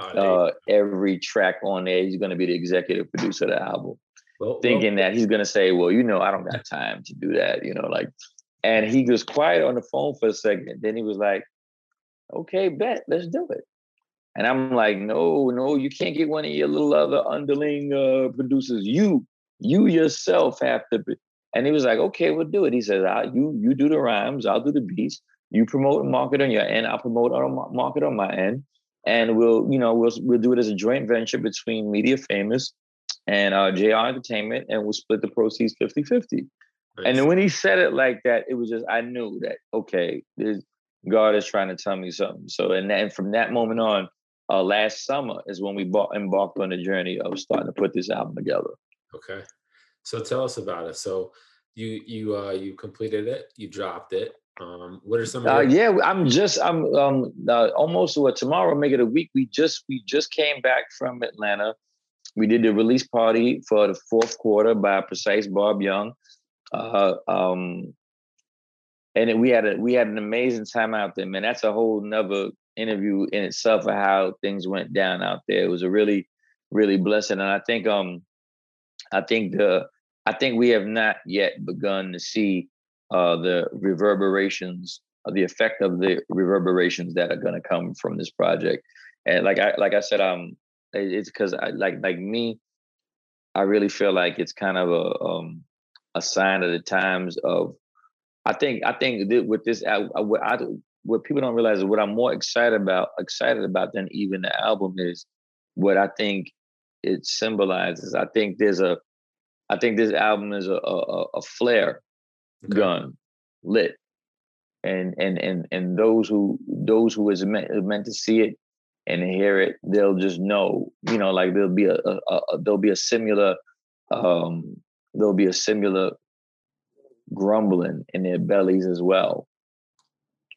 oh, uh, every track on there. He's gonna be the executive producer of the album. Well, thinking well, that he's gonna say, "Well, you know, I don't got time to do that," you know, like. And he was quiet on the phone for a second. Then he was like, "Okay, bet, let's do it." And I'm like, "No, no, you can't get one of your little other underling uh, producers. You, you yourself have to." Be. And he was like, "Okay, we'll do it." He says, I, "You, you do the rhymes, I'll do the beats. You promote and market on your end, I'll promote on market on my end." and we'll you know we'll we'll do it as a joint venture between Media Famous and uh, JR Entertainment, and we'll split the proceeds 50 50. Nice. And then when he said it like that, it was just, I knew that, okay, this, God is trying to tell me something. So, and, then from that moment on, uh, last summer is when we bought, embarked on the journey of starting to put this album together. Okay. So tell us about it. So you, you, uh, you completed it, you dropped it. Um, what are some? Uh, yeah, I'm just I'm um uh, almost what tomorrow make it a week. We just we just came back from Atlanta we did the release party for the fourth quarter by Precise Bob Young. Uh, um, and we had a we had an amazing time out there, man. That's a whole nother interview in itself of how things went down out there. It was a really, really blessing. And I think um I think the I think we have not yet begun to see uh the reverberations of the effect of the reverberations that are gonna come from this project. And like I like I said, um it's because I like like me, I really feel like it's kind of a um, a sign of the times of. I think I think that with this, I, I, what, I, what people don't realize is what I'm more excited about excited about than even the album is what I think it symbolizes. I think there's a, I think this album is a a, a flare okay. gun lit, and and and and those who those who is meant meant to see it and hear it, they'll just know, you know, like there'll be a, a, a there'll be a similar um there'll be a similar grumbling in their bellies as well.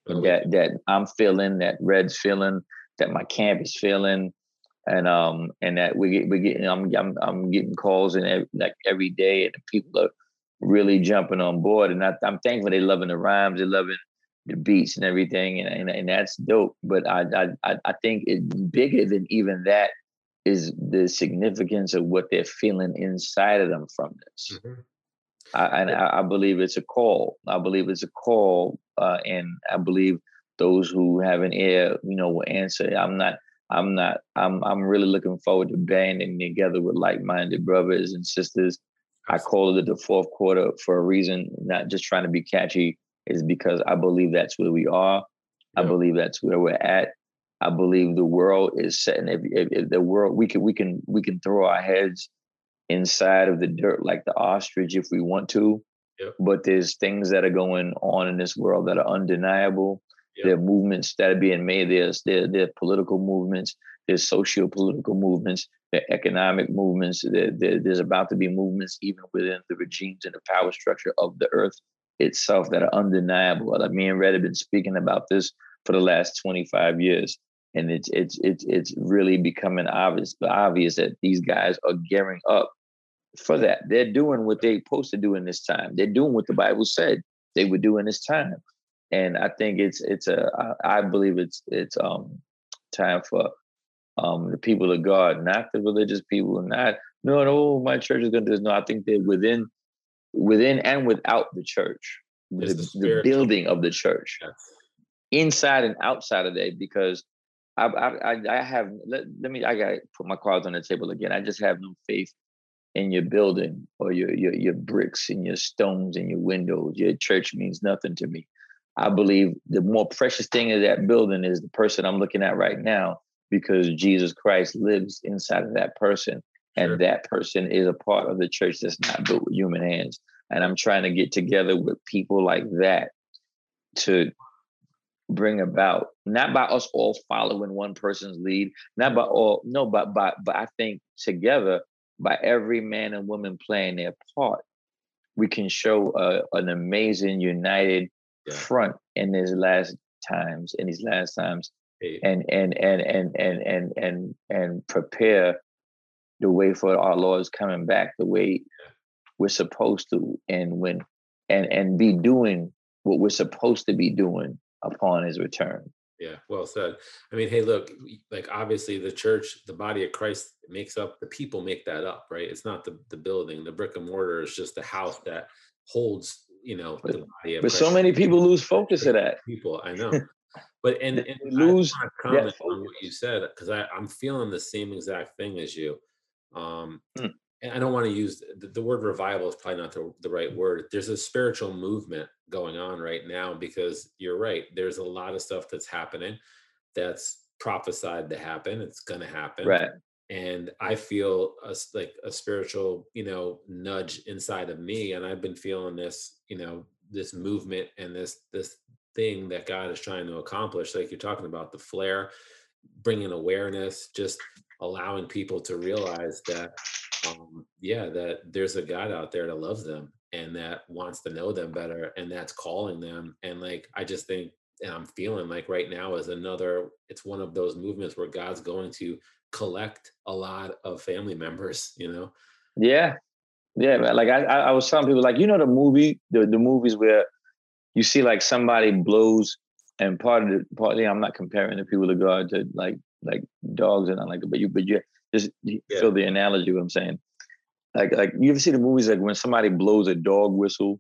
That that I'm feeling, that Red's feeling, that my camp is feeling, and um and that we get we getting I'm I'm I'm getting calls and every, like every day, and people are really jumping on board, and I, I'm thankful they're loving the rhymes, they're loving the beats and everything, and, and, and that's dope. But I, I I think it bigger than even that is the significance of what they're feeling inside of them from this. Mm-hmm. I, and I, I, believe it's a call. I believe it's a call, uh, and I believe those who have an ear, you know, will answer. I'm not. I'm not. I'm. I'm really looking forward to banding together with like-minded brothers and sisters. I call it the fourth quarter for a reason, not just trying to be catchy is because I believe that's where we are. Yeah. I believe that's where we're at. I believe the world is setting. If, if, if, the world we can we can we can throw our heads inside of the dirt like the ostrich if we want to. Yep. But there's things that are going on in this world that are undeniable. Yep. There are movements that are being made. There's there, there are political movements. There's socio-political movements. There are economic movements. There, there, there's about to be movements even within the regimes and the power structure of the earth itself that are undeniable. Like me and Red have been speaking about this for the last 25 years. And it's it's it's it's really becoming obvious obvious that these guys are gearing up for that. They're doing what they're supposed to do in this time. They're doing what the Bible said they would do in this time. And I think it's it's a I, I believe it's it's um time for um the people of God, not the religious people, not no, no, my church is gonna do this. No, I think they're within within and without the church, the, the, the, building of the church, yes. inside and outside of that. Because I, I, I have let, let me I got to put my cards on the table again. I just have no faith in your building or your your your bricks and your stones and your windows. Your church means nothing to me. I believe the more precious thing of that building is the person I'm looking at right now because Jesus Christ lives inside of that person and sure. that person is a part of the church that's not built with human hands. And I'm trying to get together with people like that to bring about not by us all following one person's lead, not by all no, but by but I think together by every man and woman playing their part, we can show a, an amazing united yeah. front in these last times, in these last times, hey. and, and, and and and and and and prepare the way for our Lord's coming back the way we're supposed to, and when and and be doing what we're supposed to be doing upon His return. Yeah, well said. I mean, hey, look, like obviously the church, the body of Christ makes up the people make that up, right? It's not the the building, the brick and mortar is just the house that holds, you know, but, the body of But Christ. so many people lose focus of that. People, I know. But and, and lose comment on what you said because I'm feeling the same exact thing as you. Um, mm and I don't want to use the, the, word revival is probably not the, the right word. There's a spiritual movement going on right now because you're right. There's a lot of stuff that's happening that's prophesied to happen. It's going to happen. Right. And I feel a, like a spiritual, you know, nudge inside of me. And I've been feeling this, you know, this movement and this, this thing that God is trying to accomplish. Like you're talking about the flare, bringing awareness, just allowing people to realize that um, yeah, that there's a God out there that loves them and that wants to know them better and that's calling them. And like, I just think, and I'm feeling like right now is another, it's one of those movements where God's going to collect a lot of family members, you know? Yeah. Yeah, man. Like I, I was telling people, like, you know, the movie, the, the movies where you see like somebody blows and part of the partly I'm not comparing the people to God to like like dogs and not like but you but you just yeah. feel the analogy what I'm saying. Like like you ever see the movies like when somebody blows a dog whistle?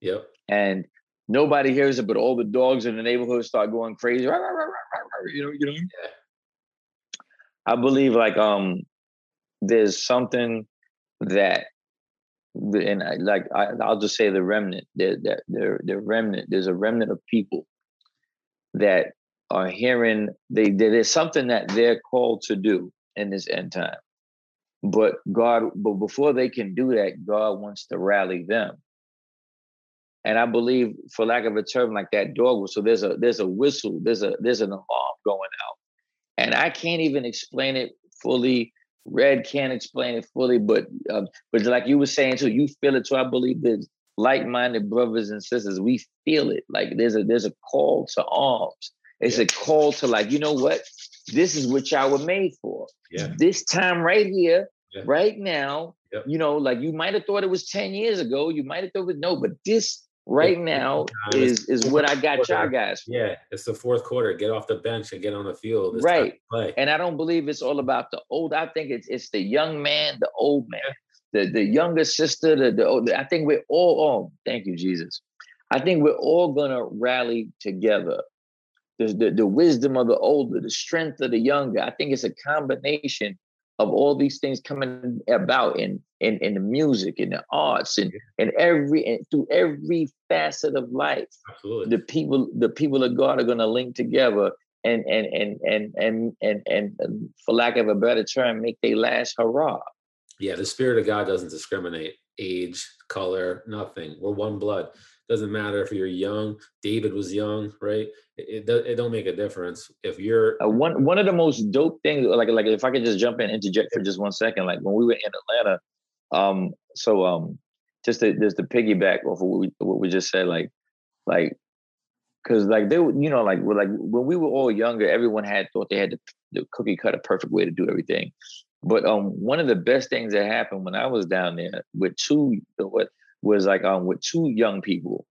Yep. And nobody hears it, but all the dogs in the neighborhood start going crazy. You know, you know. Yeah. I believe like um there's something that and I, like I, will just say the remnant that the, the, the remnant there's a remnant of people that are hearing they there's something that they're called to do in this end time. But God, but before they can do that, God wants to rally them. And I believe, for lack of a term like that dog whistle, So there's a there's a whistle, there's a there's an alarm going out, and I can't even explain it fully. Red can't explain it fully, but um, but like you were saying too, you feel it too. I believe that like-minded brothers and sisters, we feel it. Like there's a there's a call to arms. It's yeah. a call to like, you know what? This is what y'all were made for. Yeah. This time right here, yeah. right now, yep. you know, like you might have thought it was 10 years ago. You might have thought it no, but this right now is is what I got quarter. y'all guys. For. Yeah, it's the fourth quarter. Get off the bench and get on the field. It's right. And I don't believe it's all about the old. I think it's it's the young man, the old man, the the younger sister, the the, old, I think we're all oh, thank you, Jesus. I think we're all gonna rally together the, the, the wisdom of the older, the strength of the younger. I think it's a combination of all these things coming about in in, in the music, in the arts, and and every through every facet of life. Absolutely. The people, the people of God are going to link together and and and and and and and, and for lack of a better term, make their last hurrah. Yeah, the spirit of God doesn't discriminate age, color, nothing. We're one blood. Doesn't matter if you're young. David was young, right? It, it, it don't make a difference if you're uh, one. One of the most dope things, like like if I could just jump in, interject for just one second. Like when we were in Atlanta, um, so um, just to just to piggyback off of what we what we just said, like like because like they you know like we're like when we were all younger, everyone had thought they had the, the cookie cut a perfect way to do everything. But um, one of the best things that happened when I was down there with two what was like um with two young people.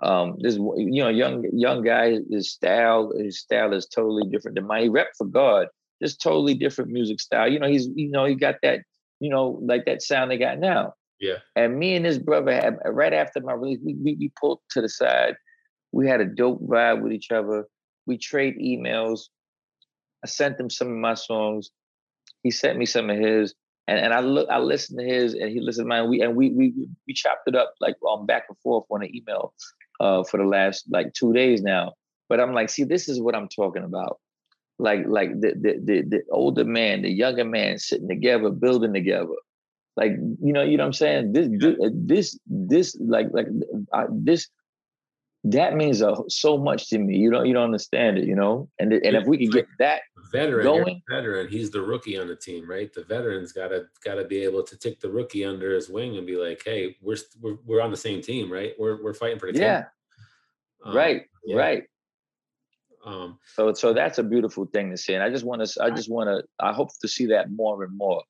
Um, this you know young young guy, his style his style is totally different than mine. He rep for God, just totally different music style. You know he's you know he got that you know like that sound they got now. Yeah. And me and his brother had right after my release, we, we, we pulled to the side. We had a dope vibe with each other. We trade emails. I sent him some of my songs. He sent me some of his and and I look, I listened to his, and he listened to mine. We and we we we chopped it up like um back and forth on an email, uh, for the last like two days now. But I'm like, see, this is what I'm talking about. Like like the the the, the older man, the younger man sitting together, building together. Like you know, you know what I'm saying. This this this like like uh, this that means uh, so much to me. You don't you don't understand it, you know. And and if we could get that veteran, going, veteran, he's the rookie on the team, right? The veteran's got to got to be able to take the rookie under his wing and be like, hey, we're we're, we're on the same team, right? We're we're fighting for the yeah. Um, right, yeah. right. Um, so so that's a beautiful thing to see, and I just want to I just want to I hope to see that more and more.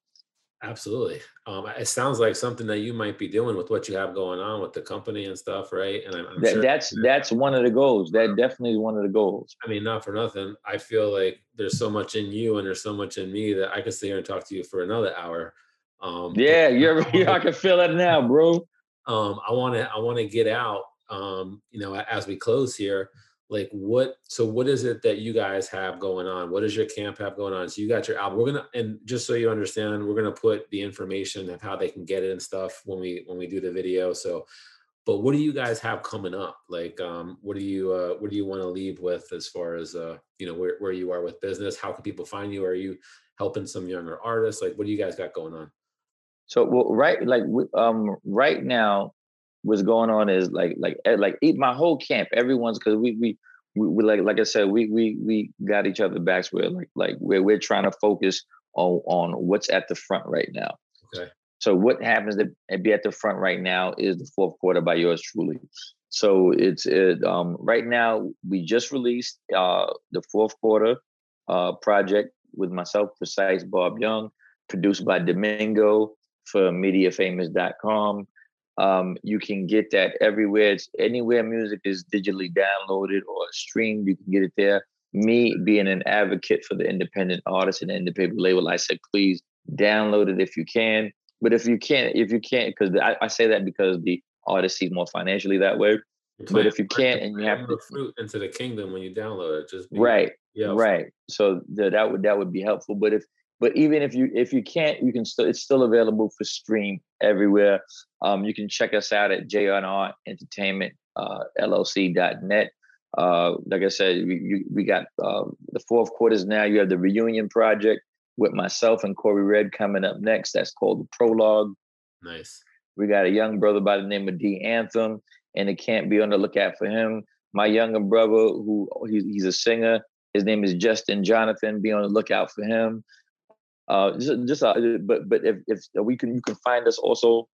Absolutely. Um, it sounds like something that you might be doing with what you have going on with the company and stuff, right? And I'm, I'm that, sure that's that's one of the goals. That definitely is one of the goals. I mean, not for nothing. I feel like there's so much in you and there's so much in me that I could sit here and talk to you for another hour. Um, yeah, you're, I can feel it now, bro. Um, I want to I want to get out. Um, you know, as we close here, like what so what is it that you guys have going on? What does your camp have going on? So you got your album we're gonna and just so you understand we're gonna put the information of how they can get it and stuff when we when we do the video so but what do you guys have coming up? Like um what do you uh what do you want to leave with as far as uh you know where, where you are with business? How can people find you? Are you helping some younger artists? Like what do you guys got going on? So well right like um right now what's going on is like like eh, like eat my whole camp everyone's because we, we we we like like I said we we we got each other backs where like like we're we're trying to focus on on what's at the front right now. Okay. So what happens to be at the front right now is the fourth quarter by yours truly. So it's it, um, right now we just released uh, the fourth quarter uh, project with myself, Precise Bob Young, produced by Domingo for MediaFamous.com. Um, you can get that everywhere. It's anywhere music is digitally downloaded or streamed. You can get it there. Me being an advocate for the independent artist and independent label, I said, please download it if you can. But if you can't, if you can't, because I, I, say that because the artist sees more financially that way. but if you can't and you have to fruit into the kingdom when you download it, just right, yeah, right. So the, that would that would be helpful. But if but even if you if you can't, you can still it's still available for stream everywhere. Um, you can check us out at JNR Entertainment uh, LLC.net. Uh, like I said, we you, we got uh, the fourth quarters now. You have the reunion project with myself and Corey Red coming up next. That's called the Prologue. Nice. We got a young brother by the name of D Anthem, and it can't be on the lookout for him. My younger brother, who he's, he's a singer, his name is Justin Jonathan. Be on the lookout for him. Uh, just, just uh, but but if, if we can, you can find us also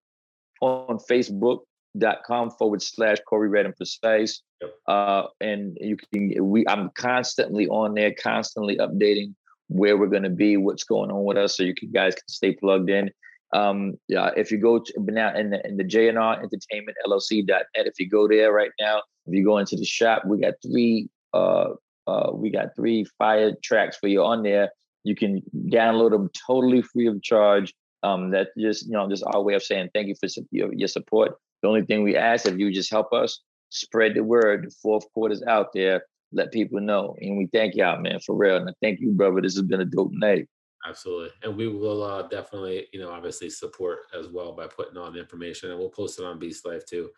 on Facebook.com forward slash Corey Red and Precise. Yep. Uh, and you can we I'm constantly on there, constantly updating where we're going to be, what's going on with us, so you can, guys can stay plugged in. Um, yeah, if you go to now in the in the JNR Entertainment LLC.net, if you go there right now, if you go into the shop, we got three uh uh we got three fire tracks for you on there you can download them totally free of charge. Um, that just you know just our way of saying thank you for your, your support. The only thing we ask if you just help us spread the word. The fourth quarter's out there. Let people know, and we thank y'all, man, for real. And I thank you, brother. This has been a dope night. Absolutely, and we will uh, definitely, you know, obviously support as well by putting on the information, and we'll post it on Beast Life too.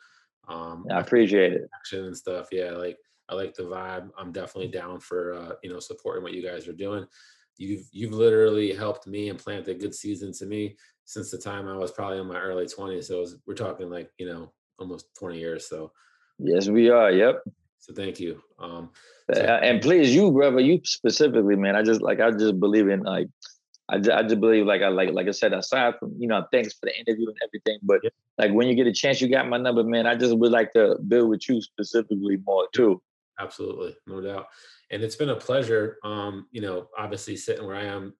Um, I appreciate it. Action and stuff, yeah. Like I like the vibe. I'm definitely down for uh, you know supporting what you guys are doing you've you've literally helped me and planted a good season to me since the time I was probably in my early 20s. So was, we're talking like, you know, almost 20 years. So yes, we are. Yep. So thank you. Um, so, and please, you, brother, you specifically, man. I just like I just believe in like I just, I just believe like I like like I said, aside from you know, thanks for the interview and everything, but like when you get a chance, you got my number, man. I just would like to build with you specifically more too. Absolutely, no doubt and it's been a pleasure um you know obviously sitting where i am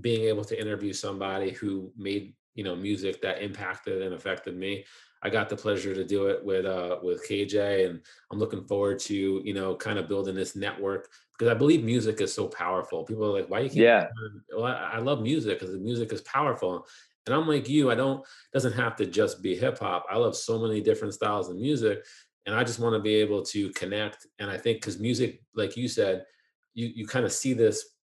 being able to interview somebody who made you know music that impacted and affected me. I got the pleasure to do it with uh with kj and i'm looking forward to you know kind of building this network because i believe music is so powerful. People are like why you keep yeah. well, I, I love music because the music is powerful and i'm like you i don't doesn't have to just be hip-hop i love so many different styles of music and i just want to be able to connect and i think because music like you said you you kind of see this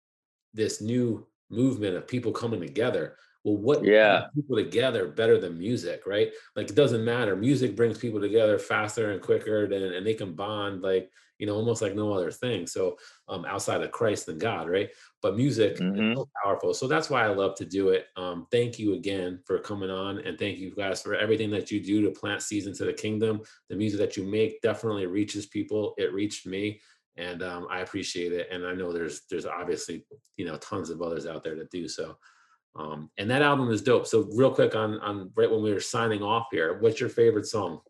this new movement of people coming together. Well what yeah. people together better than music right? Like it doesn't matter. Music brings people together faster and quicker than and they can bond like you know almost like no other thing so um outside of christ and god right but music mm-hmm. is so powerful so that's why i love to do it um thank you again for coming on and thank you guys for everything that you do to plant seeds into the kingdom the music that you make definitely reaches people it reached me and um, I appreciate it. And I know there's there's obviously you know tons of others out there that do so. Um, and that album is dope. So real quick on on right when we were signing off here, what's your favorite song?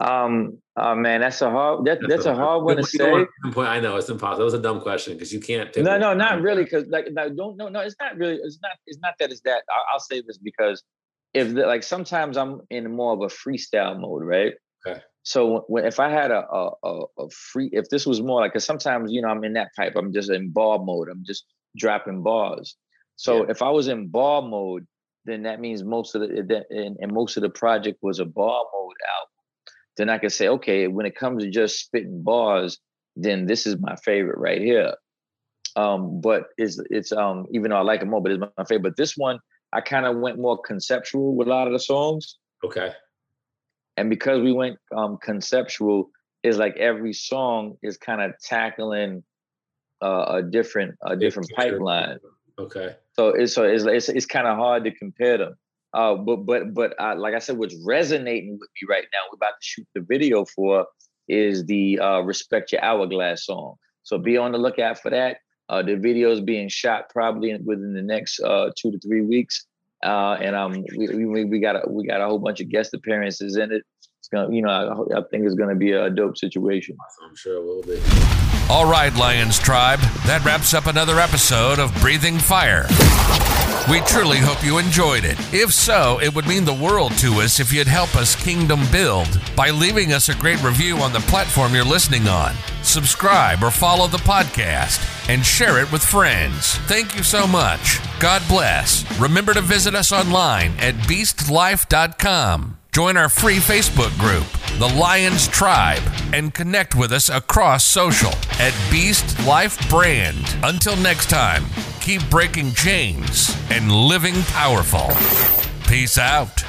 Um, oh man, that's a hard. That, that's, that's a hard one to say. Point, I know it's impossible. That was a dumb question because you can't. No, no, not really. Because like, no, don't no, no. It's not really. It's not. It's not that. It's that. I'll, I'll say this because if the, like sometimes I'm in more of a freestyle mode, right? Okay. So when, if I had a, a a free, if this was more like, cause sometimes you know I'm in that type. I'm just in bar mode. I'm just dropping bars. So yeah. if I was in bar mode, then that means most of the and, and most of the project was a bar mode album then I can say, okay, when it comes to just spitting bars, then this is my favorite right here. Um, but it's it's um even though I like it more, but it's my favorite. But this one, I kind of went more conceptual with a lot of the songs. Okay. And because we went um conceptual, is like every song is kind of tackling uh, a different a different pipeline. Okay. So it's so it's it's, it's kind of hard to compare them. Uh, but but but uh, like I said, what's resonating with me right now, we're about to shoot the video for, is the uh, "Respect Your Hourglass" song. So be on the lookout for that. Uh, the video is being shot probably within the next uh, two to three weeks, uh, and um, we, we, we got a, we got a whole bunch of guest appearances in it. It's gonna, you know, I, I think it's gonna be a dope situation. I'm sure it will be. All right, Lions Tribe, that wraps up another episode of Breathing Fire. We truly hope you enjoyed it. If so, it would mean the world to us if you'd help us kingdom build by leaving us a great review on the platform you're listening on. Subscribe or follow the podcast and share it with friends. Thank you so much. God bless. Remember to visit us online at beastlife.com. Join our free Facebook group, The Lions Tribe, and connect with us across social at Beast Life Brand. Until next time, keep breaking chains and living powerful. Peace out.